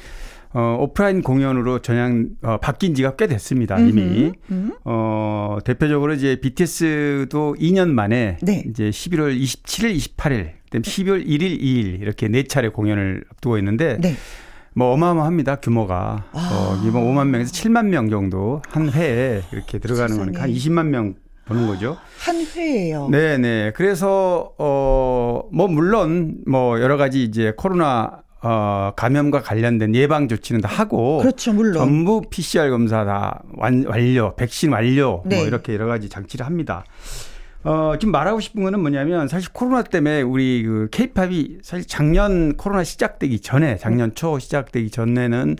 S5: 어 오프라인 공연으로 전향 어 바뀐 지가 꽤 됐습니다. 이미.
S1: 음흠, 음.
S5: 어, 대표적으로 이제 BTS도 2년 만에
S1: 네.
S5: 이제 11월 27일, 28일, 그다음 12월 1일, 2일 이렇게 네 차례 공연을 앞두고 있는데
S1: 네.
S5: 뭐 어마어마합니다 규모가
S1: 아.
S5: 어, 이번 5만 명에서 7만 명 정도 한 회에 이렇게 들어가는 거니까 한
S1: 세상에.
S5: 20만 명 보는 거죠.
S1: 한 회예요.
S5: 네, 네. 그래서 어뭐 물론 뭐 여러 가지 이제 코로나 어 감염과 관련된 예방 조치는 다 하고
S1: 그렇죠, 물론.
S5: 전부 PCR 검사 다 완, 완료, 백신 완료
S1: 네.
S5: 뭐 이렇게 여러 가지 장치를 합니다. 어, 지금 말하고 싶은 거는 뭐냐면 사실 코로나 때문에 우리 그 케이팝이 사실 작년 코로나 시작되기 전에 작년 초 시작되기 전에는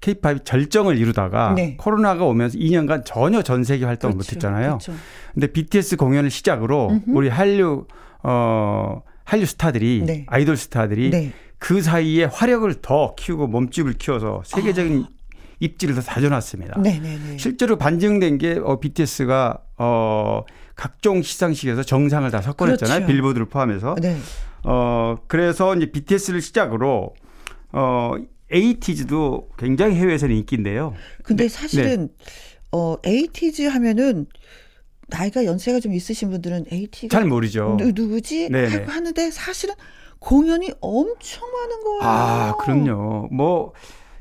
S5: 케이팝이 절정을 이루다가
S1: 네.
S5: 코로나가 오면서 2년간 전혀 전 세계 활동을
S1: 그렇죠,
S5: 못 했잖아요.
S1: 그렇죠.
S5: 근데 BTS 공연을 시작으로 우리 한류 어 한류 스타들이
S1: 네.
S5: 아이돌 스타들이
S1: 네.
S5: 그 사이에 화력을 더 키우고 몸집을 키워서 세계적인 입지를 더 다져놨습니다.
S1: 아. 네네네.
S5: 실제로 반증된 게 어, BTS가 어 각종 시상식에서 정상을 다 석권했잖아요.
S1: 그렇죠.
S5: 빌보드를 포함해서.
S1: 네.
S5: 어 그래서 이제 BTS를 시작으로 어 에이티즈도 굉장히 해외에서는 인기인데요.
S1: 근데 사실은
S5: 네.
S1: 어 에이티즈 하면은 나이가 연세가 좀 있으신 분들은 에이티즈가
S5: 잘 모르죠.
S1: 누, 누구지?
S5: 네네.
S1: 하고 하는데 사실은 공연이 엄청 많은 거예요.
S5: 아, 그럼요. 뭐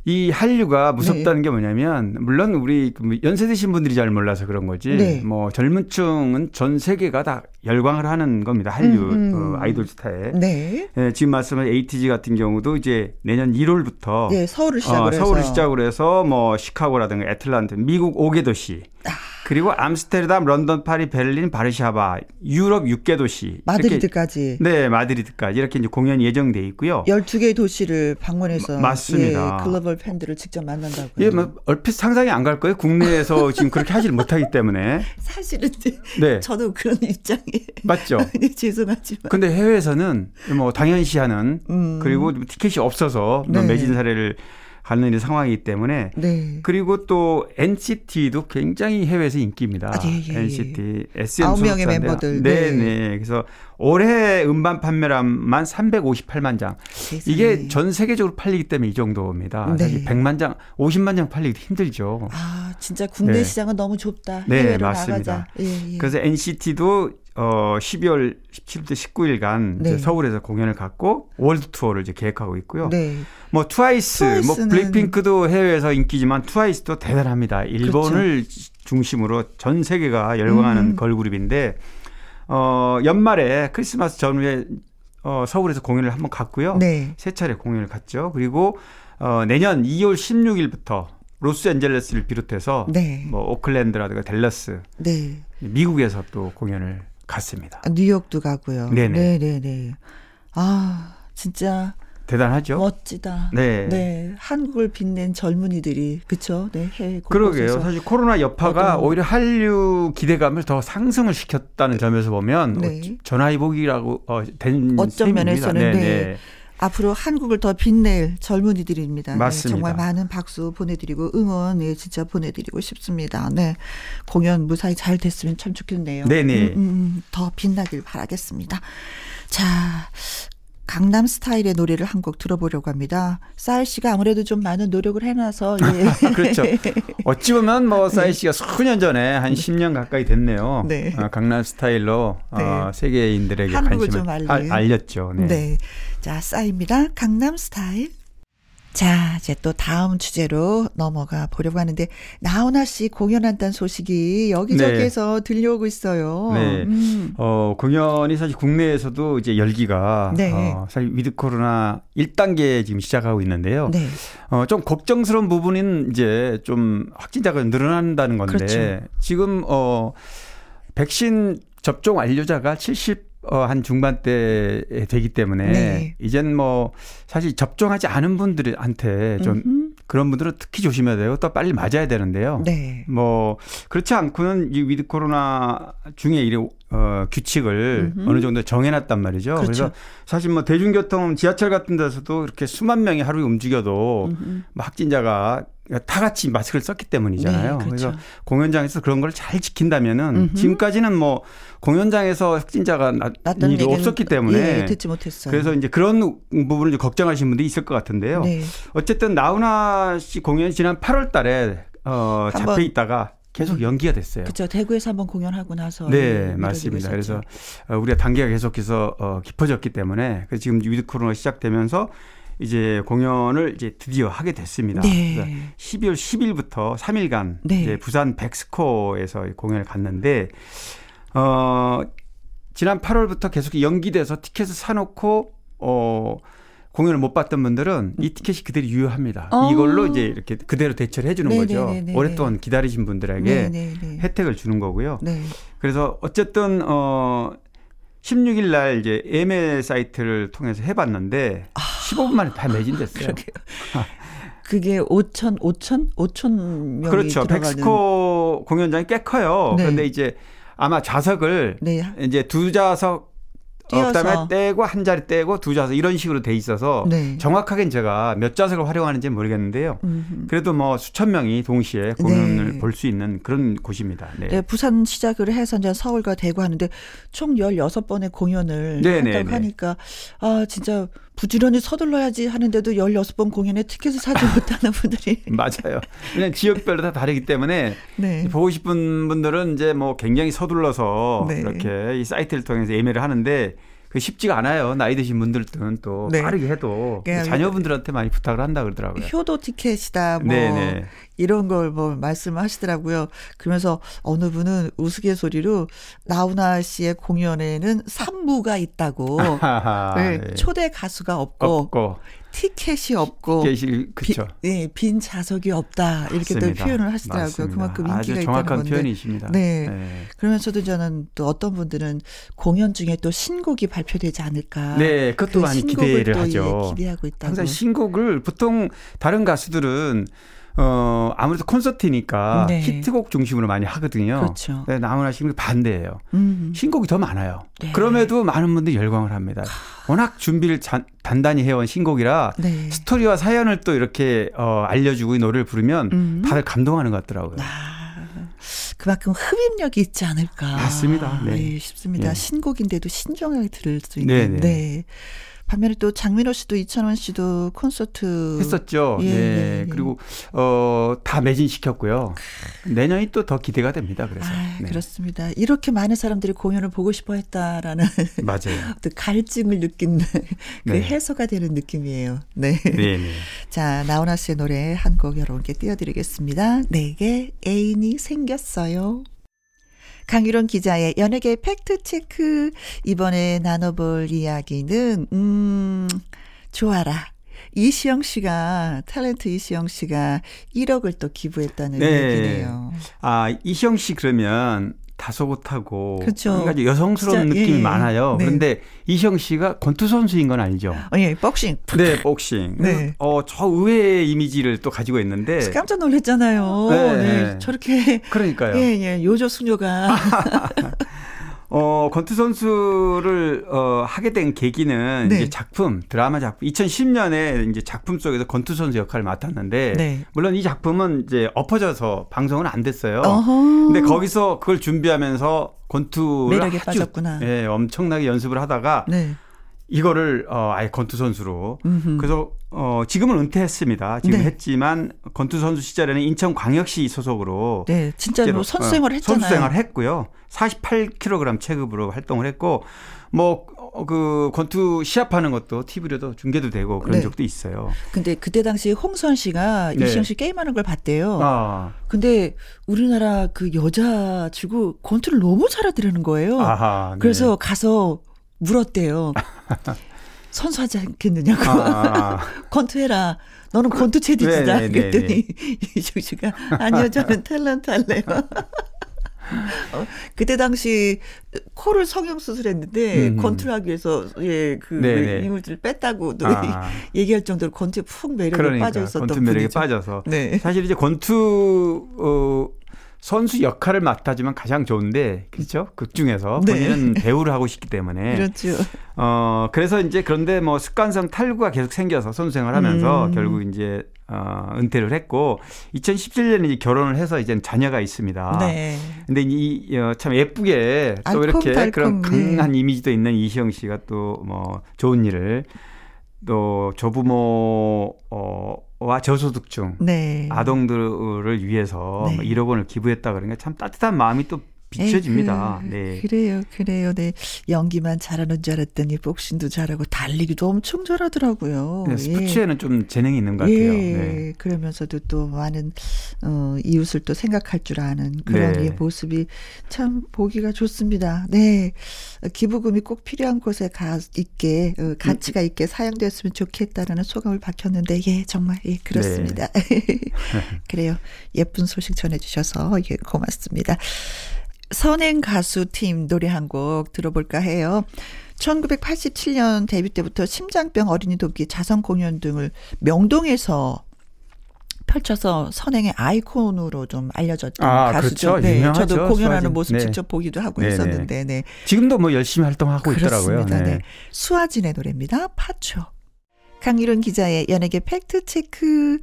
S5: 이 한류가 무섭다는
S1: 네.
S5: 게 뭐냐면 물론 우리 그 연세 드신 분들이 잘 몰라서 그런 거지.
S1: 네.
S5: 뭐 젊은 층은 전 세계가 다 열광을 하는 겁니다. 한류
S1: 음, 음.
S5: 어, 아이돌 스타에.
S1: 네.
S5: 예, 지금 말씀한 에이티즈 같은 경우도 이제 내년 1월부터
S1: 예, 서울을 시작으로 해서.
S5: 어, 서울을 시작으로 해서 뭐 시카고라든가 애틀란타, 미국 5개 도시,
S1: 아.
S5: 그리고 암스테르담, 런던, 파리, 베를린, 바르샤바, 유럽 6개 도시.
S1: 마드리드까지
S5: 네, 마드리드까지 이렇게 이제 공연이 예정돼 있고요.
S1: 12개의 도시를 방문해서
S5: 마- 맞습니다.
S1: 예, 글로벌 팬들을 직접 만난다고요.
S5: 예, 뭐 얼핏 상상이 안 갈 거예요. 국내에서 *laughs* 지금 그렇게 하질 못하기 때문에.
S1: 사실은
S5: 네,
S1: 저도 그런 입장이에요.
S5: 맞죠. *laughs*
S1: 죄송하지만.
S5: 근데 해외에서는 뭐 당연시하는
S1: 음.
S5: 그리고 티켓이 없어서 뭐
S1: 네.
S5: 매진 사례를 이런 상황이기 때문에
S1: 네.
S5: 그리고 또 NCT도 굉장히 해외에서 인기입니다.
S1: 아, 예, 예, 예.
S5: NCT SM
S1: 아홉 명의. 멤버들.
S5: 네,
S1: 네.
S5: 네. 그래서 올해 음반 판매량만 358만 장.
S1: 세상에.
S5: 이게 전 세계적으로 팔리기 때문에 이 정도입니다.
S1: 네.
S5: 사실 100만 장, 50만 장 팔리기 힘들죠.
S1: 아, 진짜 국내
S5: 네.
S1: 시장은 너무 좁다.
S5: 네,
S1: 해외로
S5: 맞습니다.
S1: 나가자. 예, 예.
S5: 그래서 NCT도 어 12월 17일부터 19일간
S1: 네.
S5: 서울에서 공연을 갖고 월드 투어를 이제 계획하고 있고요.
S1: 네.
S5: 뭐 트와이스, 뭐
S1: 트와이스는-
S5: 블랙핑크도 해외에서 인기지만 트와이스도 대단합니다. 일본을 중심으로 전 세계가 열광하는
S1: 그렇죠. 음.
S5: 걸그룹인데 어 연말에 크리스마스 전후에 어 서울에서 공연을 한번 갔고요.
S1: 네.
S5: 세 차례 공연을 갔죠. 그리고 어 내년 2월 16일부터 로스앤젤레스를 비롯해서
S1: 네.
S5: 뭐 오클랜드라든가 댈러스
S1: 네.
S5: 미국에서 또 공연을 갔습니다.
S1: 아, 뉴욕도 가고요.
S5: 네네.
S1: 네, 네, 네. 아, 진짜
S5: 대단하죠?
S1: 멋지다.
S5: 네.
S1: 네. 한국을 빛낸 젊은이들이 그쵸? 네. 해외
S5: 그러게요. 사실 코로나 여파가
S1: 어떤-
S5: 오히려 한류 기대감을 더 상승을 시켰다는 점에서 보면
S1: 네.
S5: 어, 전화위복이라고 어, 된
S1: 어떤. 면에서는
S5: 네,
S1: 네.
S5: 네.
S1: 앞으로 한국을 더 빛낼 젊은이들입니다. 네,
S5: 맞습니다.
S1: 정말 많은 박수 보내드리고 응원 예, 진짜 보내드리고 싶습니다. 네, 공연 무사히 잘 됐으면 참 좋겠네요.
S5: 네네.
S1: 음, 음, 더 빛나길 바라겠습니다. 자. 강남 스타일의 노래를 한 곡 들어보려고 합니다. 싸일 씨가 아무래도 좀 많은 노력을 해놔서 예. *laughs*
S5: 그렇죠. 어찌 보면 뭐 싸이 씨가 수년 전에 한 10년 가까이 됐네요.
S1: 네.
S5: 어, 강남 스타일로 어,
S1: 네.
S5: 세계인들에게
S1: 한국을
S5: 관심을.
S1: 알-
S5: 알렸죠. 네.
S1: 네. 자, 싸입니다. 강남 스타일. 자, 이제 또 다음 주제로 넘어가 보려고 하는데, 나훈아 씨 공연한다는 소식이 여기저기에서 들려오고 있어요.
S5: 네.
S1: 음.
S5: 어, 공연이 사실 국내에서도 이제 열기가
S1: 네.
S5: 어, 사실 위드 코로나 1단계 지금 시작하고 있는데요.
S1: 네.
S5: 어, 좀 걱정스러운 부분은 이제 좀 확진자가 늘어난다는 건데
S1: 그렇죠.
S5: 지금 어 백신 접종 완료자가 70 어, 한 중반대에 되기 때문에
S1: 네.
S5: 이젠 뭐 사실 접종하지 않은 분들한테 좀
S1: 음흠.
S5: 그런 분들은 특히 조심해야 되고 또 빨리 맞아야 되는데요.
S1: 네.
S5: 뭐 그렇지 않고는 이 위드 코로나 중에 이 어, 규칙을
S1: 음흠.
S5: 어느 정도 정해놨단 말이죠. 그
S1: 그렇죠.
S5: 래서 사실 뭐 대중교통 지하철 같은 데서도 이렇게 수만 명이 하루에 움직여도. 뭐 확진자가 다 같이 마스크를 썼기 때문이잖아요.
S1: 네, 그렇죠.
S5: 래서 공연장에서 그런 걸 잘 지킨다면은
S1: 음흠.
S5: 지금까지는 뭐 공연장에서 확진자가 나,
S1: 났다는
S5: 일이 없었기 때문에
S1: 예, 듣지 못했어요.
S5: 그래서 이제 그런 부분을 좀 걱정하시는 분들이 있을 것 같은데요.
S1: 네.
S5: 어쨌든 나훈아 씨 공연이 지난 8월 달에 어,
S1: 한번-
S5: 잡혀 있다가 계속 연기가 됐어요.
S1: 그렇죠. 대구에서 한번 공연하고 나서
S5: 네, 맞습니다. 그래서
S1: 있었죠.
S5: 어, 우리가 단계가 계속해서 어, 깊어졌기 때문에 그래서 지금 위드 코로나 시작되면서 이제 공연을 이제 드디어 하게 됐습니다.
S1: 네.
S5: 12월 10일부터 3일간
S1: 네.
S5: 이제 부산 벡스코에서 공연을 갖는데 어 지난 8월부터 계속 연기돼서 티켓을 사놓고 어 공연을 못 봤던 분들은 이 티켓이 그대로 유효합니다.
S1: 어.
S5: 이걸로 이제 이렇게 그대로 대처를 해주는 거죠.
S1: 네네네네.
S5: 오랫동안 기다리신 분들에게
S1: 네, 네, 네.
S5: 혜택을 주는 거고요.
S1: 네.
S5: 그래서 어쨌든 어 16일 날 이제 예매 사이트를 통해서 해봤는데 15분 만에 다 매진됐어요.
S1: 아. 그게 5천, 5천, 5천 명이
S5: 그렇죠.
S1: 들어가는
S5: 백스코 공연장이 꽤 커요.
S1: 네.
S5: 그런데 이제 아마 좌석을
S1: 네.
S5: 이제 두 좌석 어. 그다음에 떼고 한 자리 떼고 두 좌석 이런 식으로 돼 있어서
S1: 네.
S5: 정확하게는 제가 몇 좌석을 활용하는지 모르겠는데요.
S1: 음흠.
S5: 그래도 뭐 수천 명이 동시에 공연을
S1: 네.
S5: 볼수 있는 그런 곳입니다. 네.
S1: 네, 부산 시작을 해서 이제 서울과 대구 하는데 총 16번의 공연을
S5: 네, 네,
S1: 한다고
S5: 네.
S1: 하니까 아, 진짜 부지런히 서둘러야지 하는데도 16번 공연에 티켓을 사지 못하는 분들이 *laughs*
S5: 맞아요. 그냥 지역별로 다 다르기 때문에
S1: 네.
S5: 보고 싶은 분들은 이제 뭐 굉장히 서둘러서
S1: 네.
S5: 이렇게 이 사이트를 통해서 예매를 하는데 그 쉽지가 않아요. 나이 드신 분들은 또
S1: 네.
S5: 빠르게 해도 자녀분들한테 많이 부탁을 한다 그러더라고요.
S1: 효도 티켓이다 뭐
S5: 네네.
S1: 이런 걸 뭐 말씀을 하시더라고요. 그러면서 어느 분은 우스갯소리로 나훈아 씨의 공연에는 산무가 있다고. *laughs*
S5: 하하,
S1: 네,
S5: 네.
S1: 초대 가수가 없고,
S5: 없고
S1: 티켓이 없고
S5: 계실 그렇죠.
S1: 비, 네, 빈 좌석이 없다 이렇게 또
S5: 맞습니다.
S1: 표현을 하시더라고요.
S5: 맞습니다.
S1: 그만큼 인기가 있다는
S5: 정확한
S1: 건데.
S5: 표현이십니다.
S1: 네. 그러면서도 저는 또 어떤 분들은 공연 중에 또 신곡이 발표되지 않을까.
S5: 네, 그것도
S1: 그
S5: 많이 기대를
S1: 또,
S5: 하죠.
S1: 예, 기대하고 있다고.
S5: 항상 신곡을 보통 다른 가수들은 어 아무래도 콘서트니까
S1: 네.
S5: 히트곡 중심으로 많이 하거든요.
S1: 그렇죠.
S5: 네, 나훈아 씨는 반대예요.
S1: 음.
S5: 신곡이 더 많아요.
S1: 네.
S5: 그럼에도 많은 분들이 열광을 합니다. 워낙 준비를 잔- 단단히 해온 신곡이라
S1: 네.
S5: 스토리와 사연을 또 이렇게 어, 알려주고 이 노래를 부르면
S1: 음.
S5: 다들 감동하는 것 같더라고요.
S1: 아, 그만큼 흡입력이 있지 않을까.
S5: 맞습니다. 네.
S1: 싶습니다.
S5: 예.
S1: 신곡인데도 신중하게 들을 수
S5: 네,
S1: 있는.
S5: 네.
S1: 네. 반면에 또 장민호 씨도 이찬원 씨도 콘서트
S5: 했었죠.
S1: 예,
S5: 네.
S1: 예, 예.
S5: 그리고 어, 다 매진시켰고요. 내년이 또 더 기대가 됩니다. 그래서.
S1: 아,
S5: 네.
S1: 그렇습니다. 이렇게 많은 사람들이 공연을 보고 싶어 했다라는 *laughs*
S5: 맞아요. *laughs*
S1: 또 갈증을 느낀 *laughs* 그
S5: 네.
S1: 해소가 되는 느낌이에요. 네.
S5: 네, 네.
S1: 자, 나훈아 씨의 노래 한 곡 여러분께 띄워 드리겠습니다. 내게 애인이 생겼어요. 강유론 기자의 연예계 팩트체크. 이번에 나눠볼 이야기는, 음, 좋아라. 이시영 씨가, 탤런트 이시영 씨가 1억을 또 기부했다는
S5: 네.
S1: 얘기네요.
S5: 아, 이시영 씨 그러면 다소곳하고
S1: 그쵸.
S5: 그러니까 여성스러운
S1: 진짜,
S5: 느낌이
S1: 예.
S5: 많아요.
S1: 네.
S5: 그런데 이시영 씨가 권투 선수인 건 알죠?
S1: 어, 예, 복싱.
S5: 네, 복싱.
S1: 네.
S5: 어, 저 의외의 이미지를 또 가지고 있는데
S1: 깜짝 놀랐잖아요.
S5: 네.
S1: 네. 저렇게.
S5: 그러니까요.
S1: 예, 예, 요조 수녀가. *laughs*
S5: 어, 권투 선수를 어, 하게 된 계기는
S1: 네.
S5: 이제 작품, 드라마 작품 2010년에 이제 작품 속에서 권투 선수 역할을 맡았는데
S1: 네.
S5: 물론 이 작품은 이제 엎어져서 방송은 안 됐어요.
S1: 어허.
S5: 근데 거기서 그걸 준비하면서 권투를
S1: 매력에
S5: 아주
S1: 빠졌구나.
S5: 예, 엄청나게 연습을 하다가
S1: 네.
S5: 이거를 어, 아예 권투 선수로
S1: 음흠.
S5: 그래서 어, 지금은 은퇴했습니다. 지금
S1: 네.
S5: 했지만 권투 선수 시절에는 인천 광역시 소속으로
S1: 네, 진짜로 선수 생활을
S5: 어,
S1: 했잖아요.
S5: 선수 생활 했고요. 48kg 체급으로 활동을 했고 뭐 그 권투 시합하는 것도 TV로도 중계도 되고 그런
S1: 네.
S5: 적도 있어요.
S1: 근데 그때 당시 홍수환 씨가
S5: 네.
S1: 이시영 씨 게임하는 걸 봤대요.
S5: 아,
S1: 근데 우리나라 그 여자 치고 권투를 너무 잘하더라는 거예요.
S5: 아하. 네.
S1: 그래서 가서 물었대요. *laughs* 선수하지 않겠느냐고.
S5: 아, 아, *laughs*
S1: 권투해라. 너는 권투 체디지다.
S5: 네, 네, 네,
S1: 그랬더니 *laughs* 이시영 씨가 아니요 저는 탤런트 할래요. 어, 그때 당시 코를 성형 수술했는데
S5: 음.
S1: 권투를 하기 위해서 예그. 이물질을 뺐다고 또
S5: 아.
S1: 얘기할 정도로 권투에 푹 매력에
S5: 그러니까
S1: 빠져 있었던
S5: 권투 매력에
S1: 분이죠.
S5: 빠져서
S1: 네.
S5: 사실 이제 권투 어, 선수 역할을 맡아주면 가장 좋은데 그렇죠? 극 중에서
S1: 네.
S5: 본인은 배우를 하고 싶기 때문에
S1: 그렇죠.
S5: 어 그래서 이제 그런데 뭐 습관성 탈구가 계속 생겨서 선수 생활하면서
S1: 음.
S5: 결국 이제 어 은퇴를 했고 2017년에 이제 결혼을 해서 이제 자녀가 있습니다.
S1: 네.
S5: 근데 이 어, 참 예쁘게 또 이렇게
S1: 알콩달콩,
S5: 그런
S1: 네.
S5: 강한 이미지도 있는 이시영 씨가 또 뭐 좋은 일을 또 조부모 어 와 저소득층
S1: 네.
S5: 아동들을 위해서
S1: 네.
S5: 뭐 1억 원을 기부했다 그러니까 참 따뜻한 마음이 또 비춰집니다.
S1: 에이 그,
S5: 네.
S1: 그래요, 그래요. 네. 연기만 잘하는 줄 알았더니 복싱도 잘하고 달리기도 엄청 잘하더라고요.
S5: 네,
S1: 예.
S5: 스포츠에는 좀 재능이 있는 것 같아요.
S1: 예,
S5: 네.
S1: 그러면서도 또 많은 어, 이웃을 또 생각할 줄 아는 그런
S5: 네.
S1: 예, 모습이 참 보기가 좋습니다. 네, 기부금이 꼭 필요한 곳에 가 있게 어, 가치가 있게 사용되었으면 좋겠다라는 소감을 밝혔는데 예, 정말 예, 그렇습니다.
S5: 네. *laughs*
S1: 그래요. 예쁜 소식 전해 주셔서 예, 고맙습니다. 선행 가수 팀 노래 한 곡 들어볼까 해요. 1987년 데뷔 때부터 심장병 어린이 돕기 자선 공연 등을 명동에서 펼쳐서 선행의 아이콘으로 좀 알려졌던
S5: 아,
S1: 가수죠.
S5: 그렇죠.
S1: 네,
S5: 유명하죠,
S1: 저도 공연하는
S5: 수와진.
S1: 모습
S5: 네.
S1: 직접 보기도 하고
S5: 네, 네.
S1: 했었는데, 네.
S5: 지금도 뭐 열심히 활동하고 있더라고요.
S1: 그렇습니다.
S5: 네.
S1: 네. 수와진의 노래입니다. 파초. 강일홍 기자의 연예계 팩트 체크.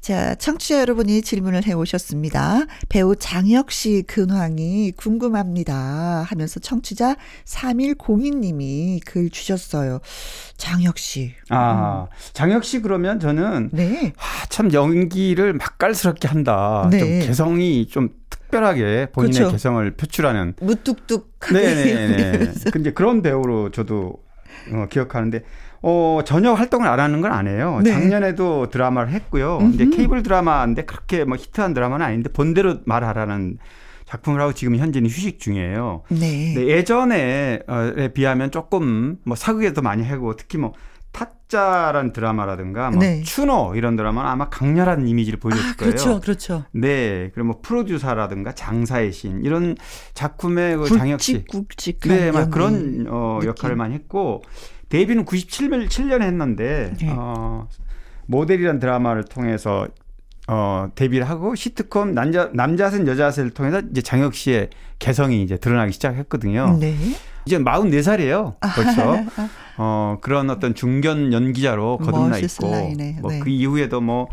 S1: 자, 청취자 여러분이 질문을 해 오셨습니다. 배우 장혁 씨 근황이 궁금합니다. 하면서 청취자 3102님이 글 주셨어요. 장혁 씨.
S5: 아, 장혁 씨 그러면 저는
S1: 네.
S5: 아, 참 연기를 맛깔스럽게 한다.
S1: 네.
S5: 좀 개성이 좀 특별하게 본인의
S1: 그렇죠.
S5: 개성을 표출하는
S1: 무뚝뚝.
S5: 네네 네. *laughs* 근데 그런 배우로 저도 어, 기억하는데 어, 전혀 활동을 안 하는 건 아니에요.
S1: 네.
S5: 작년에도 드라마를 했고요.
S1: 음흠.
S5: 이제 케이블 드라마인데 그렇게 뭐 히트한 드라마는 아닌데 본대로 말하라는 작품을 하고 지금 현재는 휴식 중이에요.
S1: 네.
S5: 근데 예전에 에 비하면 조금 뭐 사극에도 많이 하고 특히 뭐 타짜란 드라마라든가 뭐
S1: 네.
S5: 추노 이런 드라마는 아마 강렬한 이미지를 보여줄
S1: 아,
S5: 거예요.
S1: 그렇죠, 그렇죠.
S5: 네, 그리고 뭐 프로듀서라든가 장사의 신 이런 작품의 그 장혁 씨,
S1: 굵직굵직한
S5: 네, 막. 그런 어,
S1: 느낌.
S5: 역할을 많이 했고 데뷔는 97년 7년에 했는데
S1: 네.
S5: 어, 모델이란 드라마를 통해서 어, 데뷔를 하고 시트콤 남자 남자셋 여자셋을 통해서 이제 장혁 씨의 개성이 이제 드러나기 시작했거든요.
S1: 네.
S5: 이제 44살이에요. 벌써. 어, 그런 어떤 중견 연기자로 거듭나 있고
S1: 나이네.
S5: 뭐
S1: 네.
S5: 그 이후에도 뭐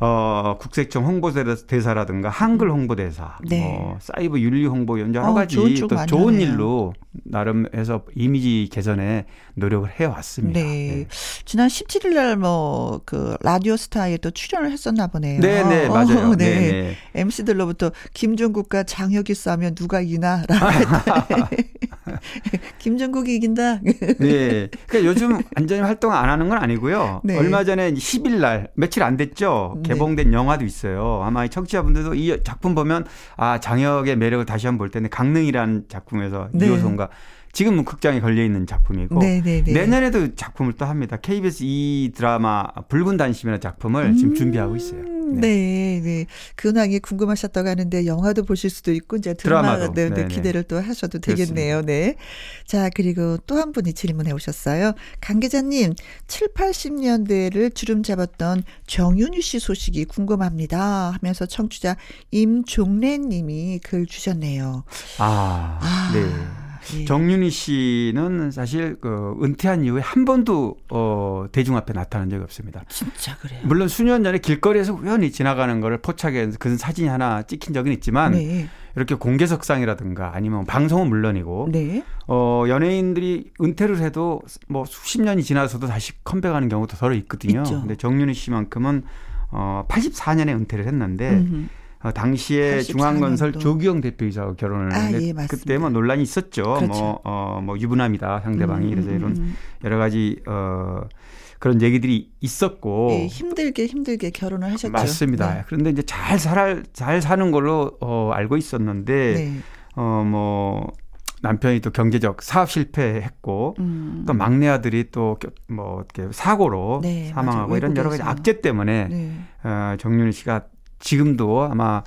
S5: 어, 국세청 홍보대사라든가 한글 홍보대사,
S1: 네.
S5: 뭐 사이버 윤리 홍보 연주 여러
S1: 어,
S5: 가지
S1: 좋은
S5: 쪽또 좋은
S1: 하네요.
S5: 일로 나름 해서 이미지 개선에 노력을 해 왔습니다.
S1: 네. 지난 17일 날뭐 그 라디오 스타에 또 출연을 했었나 보네요.
S5: 네, 네, 맞아요.
S1: 어, *laughs*
S5: 네,
S1: 네.
S5: 네.
S1: MC들로부터 김종국과 장혁이 싸우면 누가 이기나? *laughs* 라고 했더니 *laughs* 김종국이 이긴다.
S5: 네. 그러니까 요즘 완전히 활동 안 하는 건 아니고요.
S1: 네.
S5: 얼마 전에 10일 날 며칠 안 됐죠.
S1: 네.
S5: 개봉된 영화도 있어요. 아마 이 청취자분들도 이 작품 보면 아 장혁의 매력을 다시 한번 볼 텐데 강릉이라는 작품에서
S1: 네.
S5: 이호선과 지금은 극장에 걸려 있는 작품이고
S1: 네, 네, 네.
S5: 내년에도 작품을 또 합니다. KBS 이 드라마 붉은 단심이라는 작품을 지금 준비하고 있어요.
S1: 음, 네, 네. 근황이 궁금하셨다고 하는데 영화도 보실 수도 있고 이제 드라마
S5: 드라마도.
S1: 네, 네. 기대를 또 하셔도 되겠네요. 네. 자, 그리고 또 한 분이 질문해 오셨어요. 강 기자님, 7, 80년대를 주름 잡았던 정윤희 씨 소식이 궁금합니다. 하면서 청취자 임종래 님이 글 주셨네요.
S5: 아,
S1: 아,
S5: 네.
S1: 예.
S5: 정윤희 씨는 사실 그 은퇴한 이후에 한 번도 어 대중 앞에 나타난 적이 없습니다.
S1: 진짜 그래요.
S5: 물론 수년 전에 길거리에서 우연히 지나가는 거를 포착해서 그 사진이 하나 찍힌 적은 있지만
S1: 네.
S5: 이렇게 공개석상이라든가 아니면 방송은 물론이고
S1: 네.
S5: 어 연예인들이 은퇴를 해도 뭐 수십 년이 지나서도 다시 컴백하는 경우도 더러 있거든요.
S1: 있죠.
S5: 근데 정윤희 씨만큼은 어 84년에 은퇴를 했는데
S1: 음흠.
S5: 어, 당시에
S1: 84
S5: 중앙건설
S1: 년도.
S5: 조규영 대표이사와 결혼을
S1: 아,
S5: 했는데
S1: 예.
S5: 그때 뭐 논란이 있었죠.
S1: 그렇죠.
S5: 뭐, 어, 뭐 유부남이다 상대방이
S1: 음,
S5: 그래서
S1: 음,
S5: 이런
S1: 음.
S5: 여러 가지 어 그런 얘기들이 있었고
S1: 예, 힘들게 힘들게 결혼을 하셨죠.
S5: 맞습니다.
S1: 네.
S5: 그런데 이제 잘 살, 잘 사는 걸로 어, 알고 있었는데
S1: 네.
S5: 어뭐 남편이 또 경제적 사업 실패했고
S1: 음.
S5: 또 막내 아들이 또 뭐 이렇게 사고로
S1: 네,
S5: 사망하고
S1: 맞아요.
S5: 이런 여러 가지. 악재 때문에
S1: 네.
S5: 어, 정윤희 씨가 지금도 아마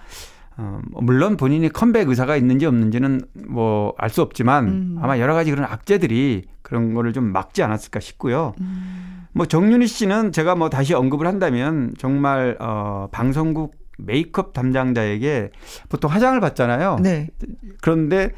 S5: 어, 물론 본인이 컴백 의사가 있는지 없는지는 뭐 알 수 없지만
S1: 음.
S5: 아마 여러 가지 그런 악재들이 그런 거를 좀 막지 않았을까 싶고요.
S1: 음.
S5: 뭐 정윤희 씨는 제가 뭐 다시 언급을 한다면 정말 어 방송국 메이크업 담당자에게 보통 화장을 받잖아요.
S1: 네.
S5: 그런데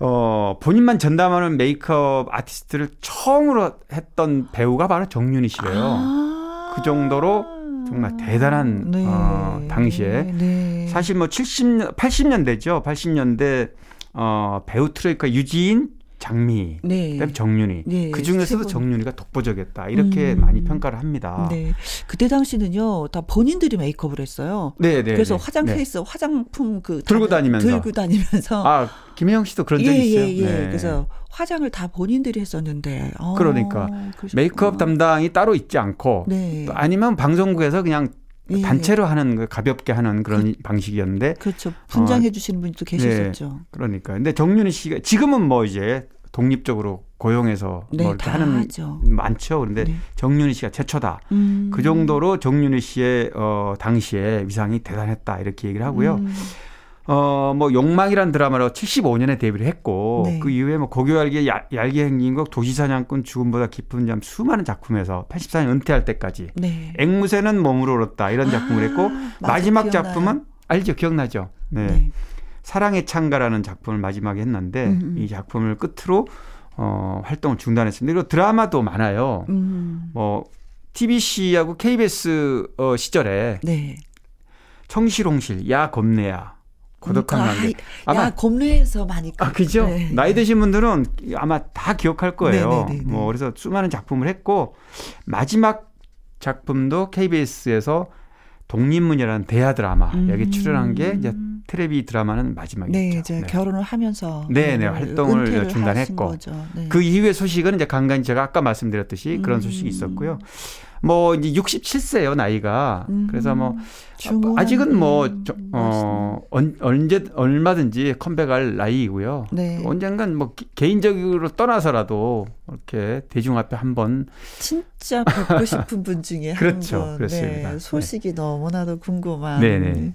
S5: 어 본인만 전담하는 메이크업 아티스트를 처음으로 했던 배우가 바로 정윤희 씨래요.
S1: 아.
S5: 그 정도로 정말 대단한, 어, 당시에
S1: 네.
S5: 사실 뭐 70년 80년대죠. 80년대 어 배우 트로이카 유지인 장미
S1: 네.
S5: 그다음에 정윤희
S1: 네,
S5: 그 중에서도. 정윤희가 독보적이었다 이렇게
S1: 음.
S5: 많이 평가를 합니다.
S1: 네. 그때 당시는요, 다 본인들이 메이크업을 했어요.
S5: 네, 네.
S1: 그래서
S5: 네.
S1: 화장
S5: 네.
S1: 케이스, 화장품 그
S5: 들고
S1: 다-
S5: 다니면서.
S1: 들고 다니면서
S5: 아 김혜영 씨도 그런 적
S1: 예,
S5: 있어요.
S1: 예, 예.
S5: 네.
S1: 그래서 화장을 다 본인들이 했었는데. 어,
S5: 그러니까
S1: 그러셨구나.
S5: 메이크업 담당이 따로 있지 않고
S1: 네.
S5: 또 아니면 방송국에서 그냥
S1: 예.
S5: 단체로 하는 그 가볍게 하는 그런 방식이었는데
S1: 그렇죠. 분장해 주시는 분이 또 계셨었죠.
S5: 그러니까 근데 정윤희 씨가 지금은 뭐 이제 독립적으로 고용해서
S1: 네,
S5: 뭐 이렇게
S1: 다
S5: 하는
S1: 하죠.
S5: 많죠. 그런데
S1: 네.
S5: 정윤희 씨가 최초다.
S1: 음.
S5: 그 정도로 정윤희 씨의 어 당시에 위상이 대단했다 이렇게 얘기를 하고요.
S1: 음.
S5: 어 뭐 욕망이란 드라마로 75년에 데뷔를 했고
S1: 네.
S5: 그 이후에 뭐 고교알기 야- 얄개 행진곡 도시사냥꾼 죽음보다 깊은 잠 수많은 작품에서 84년 은퇴할 때까지
S1: 네.
S5: 앵무새는 몸으로 울었다 이런 작품을 했고
S1: 맞아,
S5: 마지막
S1: 기억나요.
S5: 작품은 알죠 기억나죠 네.
S1: 네.
S5: 사랑의 창가라는 작품을 마지막에 했는데
S1: 음.
S5: 이 작품을 끝으로 어 활동을 중단했습니다 그리고 드라마도 많아요
S1: 음.
S5: 뭐 TBC하고 KBS 어 시절에
S1: 네.
S5: 청실홍실 야 겁내야 고독한
S1: 아,
S5: 관계
S1: 야,
S5: 아마
S1: 겁내에서 많이.
S5: 아, 그죠?
S1: 네.
S5: 나이 드신 분들은 아마 다 기억할 거예요.
S1: 네네네네.
S5: 뭐, 그래서 수많은 작품을 했고, 마지막 작품도 KBS에서 독립문이라는 대하 드라마,
S1: 음.
S5: 여기 출연한 게 이제 테레비 드라마는 마지막이었죠.
S1: 네, 이제 결혼을 하면서
S5: 네, 네, 활동을 중단했고.
S1: 네.
S5: 그 이후의 소식은 이제 간간히 제가 아까 말씀드렸듯이 그런
S1: 음.
S5: 소식이 있었고요. 뭐 이제 67세예요 나이가.
S1: 음.
S5: 그래서 뭐 아직은 뭐
S1: 음,
S5: 저- 어, 언, 언제 얼마든지 컴백할 나이이고요.
S1: 네.
S5: 언젠간 뭐 기- 개인적으로 떠나서라도 이렇게 대중 앞에 한번
S1: 진짜 뵙고 싶은 분 중에 *laughs*
S5: 그렇죠.
S1: 한 분.
S5: 그렇습니다.
S1: 네, 소식이 너무나도 궁금한.
S5: 네네.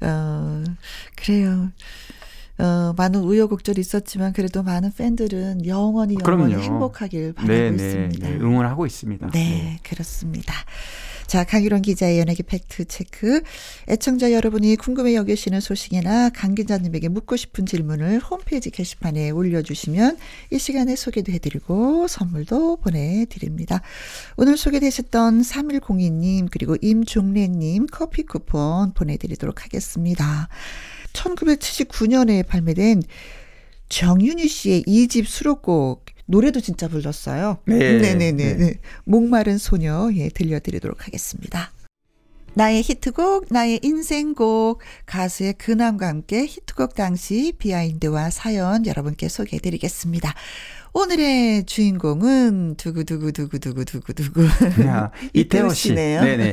S1: 어, 그래요. 어, 많은 우여곡절이 있었지만 그래도 많은 팬들은 영원히 영원히
S5: 그럼요.
S1: 행복하길 바라고
S5: 네네
S1: 있습니다.
S5: 네, 응원하고 있습니다.
S1: 네, 그렇습니다. 자, 강유론 기자의 연예계 팩트 체크. 애청자 여러분이 궁금해 여기시는 소식이나 강 기자님에게 묻고 싶은 질문을 홈페이지 게시판에 올려주시면 이 시간에 소개도 해드리고 선물도 보내드립니다. 오늘 소개되셨던 3102님 그리고 임종래님 커피 쿠폰 보내드리도록 하겠습니다. 1979년에 발매된 정윤희 씨의 2집 수록곡 노래도 진짜 불렀어요.
S5: 네.
S1: 네네네.
S5: 네.
S1: 네. 목마른 소녀 예 들려드리도록 하겠습니다. 나의 히트곡, 나의 인생곡, 가수의 근황과 함께 히트곡 당시 비하인드와 사연 여러분께 소개해 드리겠습니다. 오늘의 주인공은 두구두구두구두구두구두구.
S5: 그냥 *laughs* 이태호 씨. 네네.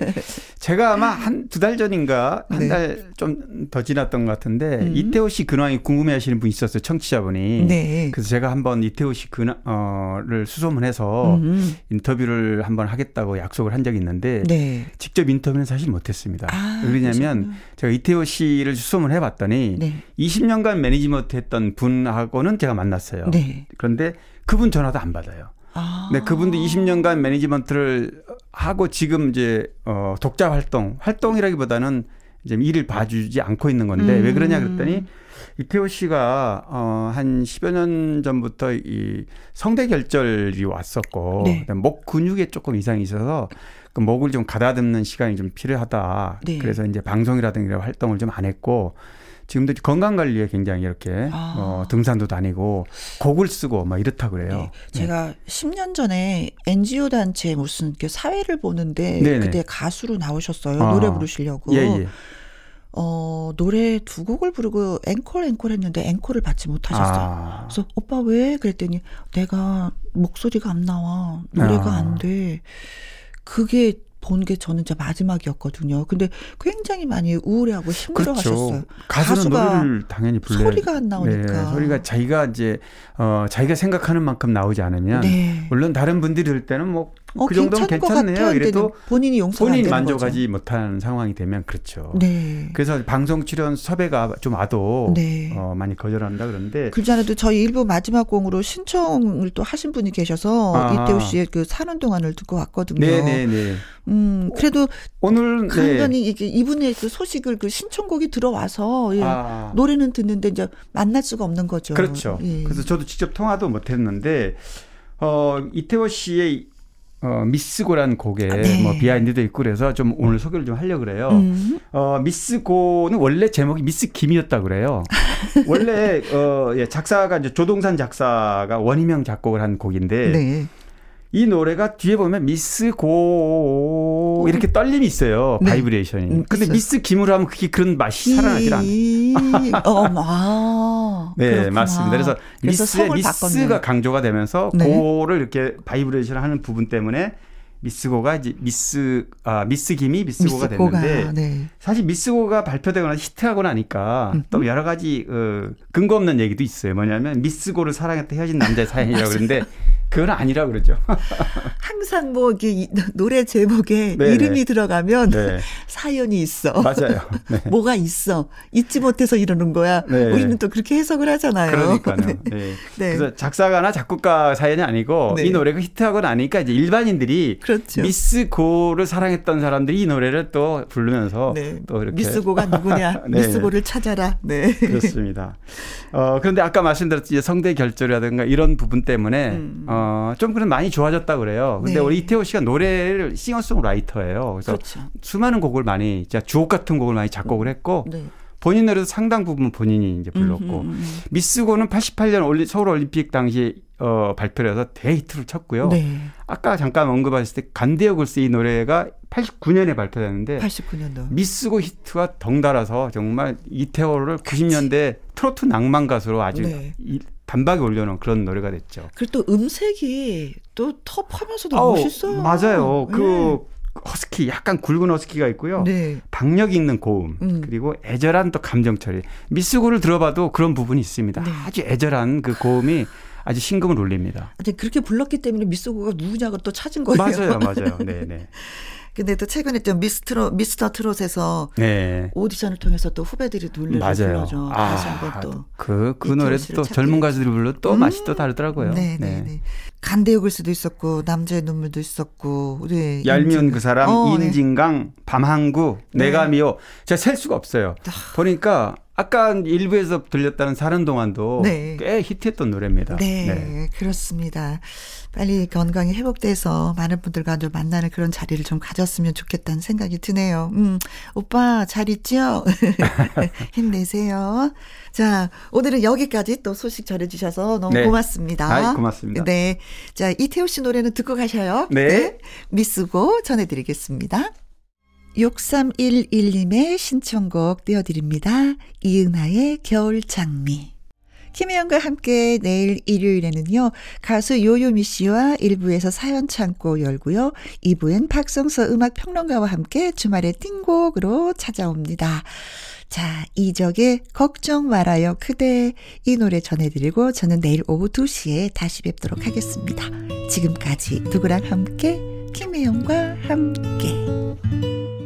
S5: 제가 아마 한 두 달 전인가 한
S1: 네.
S5: 달좀더 지났던 것 같은데
S1: 음.
S5: 이태호 씨 근황이 궁금해 하시는 분 있었어요. 청취자분이.
S1: 네.
S5: 그래서 제가 한번 이태호 씨 근황을 수소문해서
S1: 음.
S5: 인터뷰를 한번 하겠다고 약속을 한 적이 있는데
S1: 네.
S5: 직접 인터뷰는 사실 못했습니다.
S1: 아,
S5: 왜냐하면
S1: 그러셨구나.
S5: 제가 이태호 씨를 수소문 해봤더니
S1: 네.
S5: 20년간 매니지먼트 했던 분하고는 제가 만났어요.
S1: 네.
S5: 그런데 그분 전화도 안 받아요.
S1: 아.
S5: 네, 그분도 20년간 매니지먼트를 하고 지금 이제 어 독자 활동, 활동이라기보다는 이제 일을 봐주지 않고 있는 건데
S1: 음.
S5: 왜 그러냐 그랬더니 이태호 씨가 어한 10여 년 전부터 이 성대 결절이 왔었고
S1: 네.
S5: 목 근육에 조금 이상이 있어서 그 목을 좀 가다듬는 시간이 좀 필요하다.
S1: 네.
S5: 그래서 이제 방송이라든가 활동을 좀 안 했고 지금도 건강 관리에 굉장히 이렇게
S1: 아.
S5: 어, 등산도 다니고 곡을 쓰고 막 이렇다 그래요.
S1: 네. 제가 10년 전에 NGO 단체 무슨 그 사회를 보는데
S5: 네네.
S1: 그때 가수로 나오셨어요.
S5: 아.
S1: 노래 부르시려고.
S5: 예, 예.
S1: 어, 노래 두 곡을 부르고 앵콜 앵콜 했는데 앵콜을 받지 못하셨어요.
S5: 아.
S1: 그래서 오빠 왜? 그랬더니 내가 목소리가 안 나와. 노래가
S5: 아.
S1: 안 돼. 그게 본 게 저는 제 마지막이었거든요. 근데 굉장히 많이 우울해하고 힘들어하셨어요.
S5: 그렇죠. 가수는
S1: 가수가
S5: 노래를 당연히 불러야
S1: 소리가 안 나오니까.
S5: 네, 소리가 자기가 이제 어 자기가 생각하는 만큼 나오지 않으면
S1: 네.
S5: 물론 다른 분들이 들을 때는 뭐 그
S1: 어,
S5: 정도면
S1: 괜찮은 것
S5: 괜찮네요. 이래도
S1: 본인이 용서가 안
S5: 본인이 만족하지 못하는 상황이 되면 그렇죠.
S1: 거죠. 네.
S5: 그래서 방송 출연 섭외가 좀 와도
S1: 네.
S5: 어, 많이 거절한다 그러는데
S1: 그전에도 저희 일부 마지막 공으로 신청을 또 하신 분이 계셔서
S5: 아하.
S1: 이태우 씨의 그 사는 동안을 듣고 왔거든요.
S5: 네네네
S1: 음, 그래도
S5: 오늘 네.
S1: 간간히 이게 이분의 그 소식을 그 신청곡이 들어와서 예.
S5: 아.
S1: 노래는 듣는데 이제 만날 수가 없는 거죠.
S5: 그렇죠.
S1: 예.
S5: 그래서 저도 직접 통화도 못했는데 어 이태호 씨의 어 미스고란 곡에
S1: 네.
S5: 뭐 비하인드도 있고 그래서 좀 오늘 소개를 좀 하려고 그래요.
S1: 음.
S5: 어 미스고는 원래 제목이 미스 김이었다 그래요. 원래 어 예, 작사가 이제 조동산 작사가 원희명 작곡을 한 곡인데
S1: 네.
S5: 이 노래가 뒤에 보면 미스 고 이렇게 떨림이 있어요.
S1: 네.
S5: 바이브레이션이.
S1: 음,
S5: 근데
S1: 있어요.
S5: 미스 김으로 하면 그게 그런 맛이 살아나질 않아요.
S1: 히- *laughs* 어, 아.
S5: 네,
S1: 그렇구나.
S5: 맞습니다. 그래서
S1: 그래서
S5: 미스의 미스가
S1: 바꿨네.
S5: 강조가 되면서
S1: 네.
S5: 고를 이렇게 바이브레이션을 하는 부분 때문에 미스고가 이제 미스 아 미스 김이 미스고가
S1: 미스고가,
S5: 됐는데
S1: 네.
S5: 사실 미스고가 발표되거나 히트하고 나니까
S1: 음.
S5: 또 여러 가지 어, 근거 없는 얘기도 있어요. 뭐냐면 미스고를 사랑했다 헤어진 남자의 사연이라고 *laughs* 그러는데 그건 아니라 그러죠. *laughs*
S1: 항상 뭐 이게 이- 노래 제목에
S5: 네,
S1: 이름이
S5: 네.
S1: 들어가면
S5: 네, *laughs*
S1: 사연이 있어.
S5: 맞아요. 네. *laughs*
S1: 뭐가 있어. 잊지 못해서 이러는 거야.
S5: 네.
S1: 우리는 또 그렇게 해석을 하잖아요.
S5: 그러니까요.
S1: 네.
S5: 네.
S1: 네.
S5: 그래서 작사가나 작곡가 사연이 아니고
S1: 네.
S5: 이 노래가 히트하고 나니까 이제 일반인들이
S1: 그렇죠.
S5: 미스 고를 사랑했던 사람들이 이 노래를 또 부르면서
S1: 네.
S5: 또 이렇게
S1: 미스 고가 누구냐?
S5: 네.
S1: 미스 고를 찾아라. 네.
S5: 그렇습니다. 어 그런데 아까 말씀드렸듯이 성대 결절이라든가 이런 부분 때문에
S1: 음.
S5: 어좀 그런 많이 좋아졌다 그래요. 근데
S1: 네.
S5: 우리 이태호 씨가 노래를 싱어송라이터예요. 그래서
S1: 그렇죠.
S5: 수많은 곡을 많이 진짜 주옥 같은 곡을 많이 작곡을 했고
S1: 네.
S5: 본인 노래도 상당 부분 본인이 이제 불렀고
S1: 음, 음, 음.
S5: 미스고는 88년 올리, 서울 올림픽 당시에 어, 발표를 해서 대히트를 쳤고요.
S1: 네.
S5: 아까 잠깐 언급하셨을 때 간대어 글쎄 이 노래가 89년에 발표됐는데
S1: 89년도.
S5: 미쓰고 히트와 덩달아서 정말 이태호를 90년대 트로트 낭만 가수로 아주
S1: 네.
S5: 이, 단박에 올려놓은 그런 노래가 됐죠.
S1: 그리고 또 음색이 또 텁하면서도
S5: 아우,
S1: 멋있어요.
S5: 맞아요.
S1: 네.
S5: 그 허스키 약간 굵은 허스키가 있고요.
S1: 네.
S5: 박력 있는 고음
S1: 음.
S5: 그리고 애절한 또 감정 처리. 미쓰고를 들어봐도 그런 부분이 있습니다.
S1: 네.
S5: 아주 애절한 그 고음이 아주 심금을 울립니다.
S1: 근데 그렇게 불렀기 때문에 미소고가 누구냐고 또 찾은 거예요.
S5: 맞아요, 맞아요. 네, 네. *laughs*
S1: 근데 또 최근에 또 미스트로 미스터 트롯에서
S5: 네.
S1: 오디션을 통해서 또 후배들이 노래를
S5: 맞아요.
S1: 불러줘. 다시 한번 또.
S5: 그, 그
S1: 씨를
S5: 또 젊은. 가수들이 불러 또
S1: 음.
S5: 맛이 또 다르더라고요.
S1: 네, 네, 네. 간대역을 수도 있었고 남자의 눈물도 있었고. 네.
S5: 얄미운
S1: 인증.
S5: 그 사람,
S1: 어, 네.
S5: 인진강, 밤항구,
S1: 네.
S5: 내가미오. 제가 셀 수가 없어요.
S1: 아.
S5: 보니까 아까 일부에서 들렸다는 사는 동안도
S1: 네.
S5: 꽤 히트했던 노래입니다.
S1: 네, 그렇습니다. 빨리 건강이 회복돼서 많은 분들과 좀 만나는 그런 자리를 좀 가졌으면 좋겠다는 생각이 드네요. 음, 오빠 잘 있죠? *laughs* 힘내세요. 자, 오늘은 여기까지 또 소식 전해주셔서 너무
S5: 네.
S1: 고맙습니다.
S5: 아이, 고맙습니다.
S1: 네. 자, 이태호 씨 노래는 듣고 가셔요.
S5: 네.
S1: 미쓰고 전해드리겠습니다. 6311님의 신청곡 띄워드립니다. 이은하의 겨울 장미. 김혜영과 함께 내일 일요일에는요, 가수 요요미 씨와 1부에서 사연 창고 열고요, 2부엔 박성서 음악 평론가와 함께 주말의 띵곡으로 찾아옵니다. 자, 이적의 걱정 말아요, 그대. 이 노래 전해드리고 저는 내일 오후 2시에 다시 뵙도록 하겠습니다. 지금까지 누구랑 함께? 김혜영과 함께.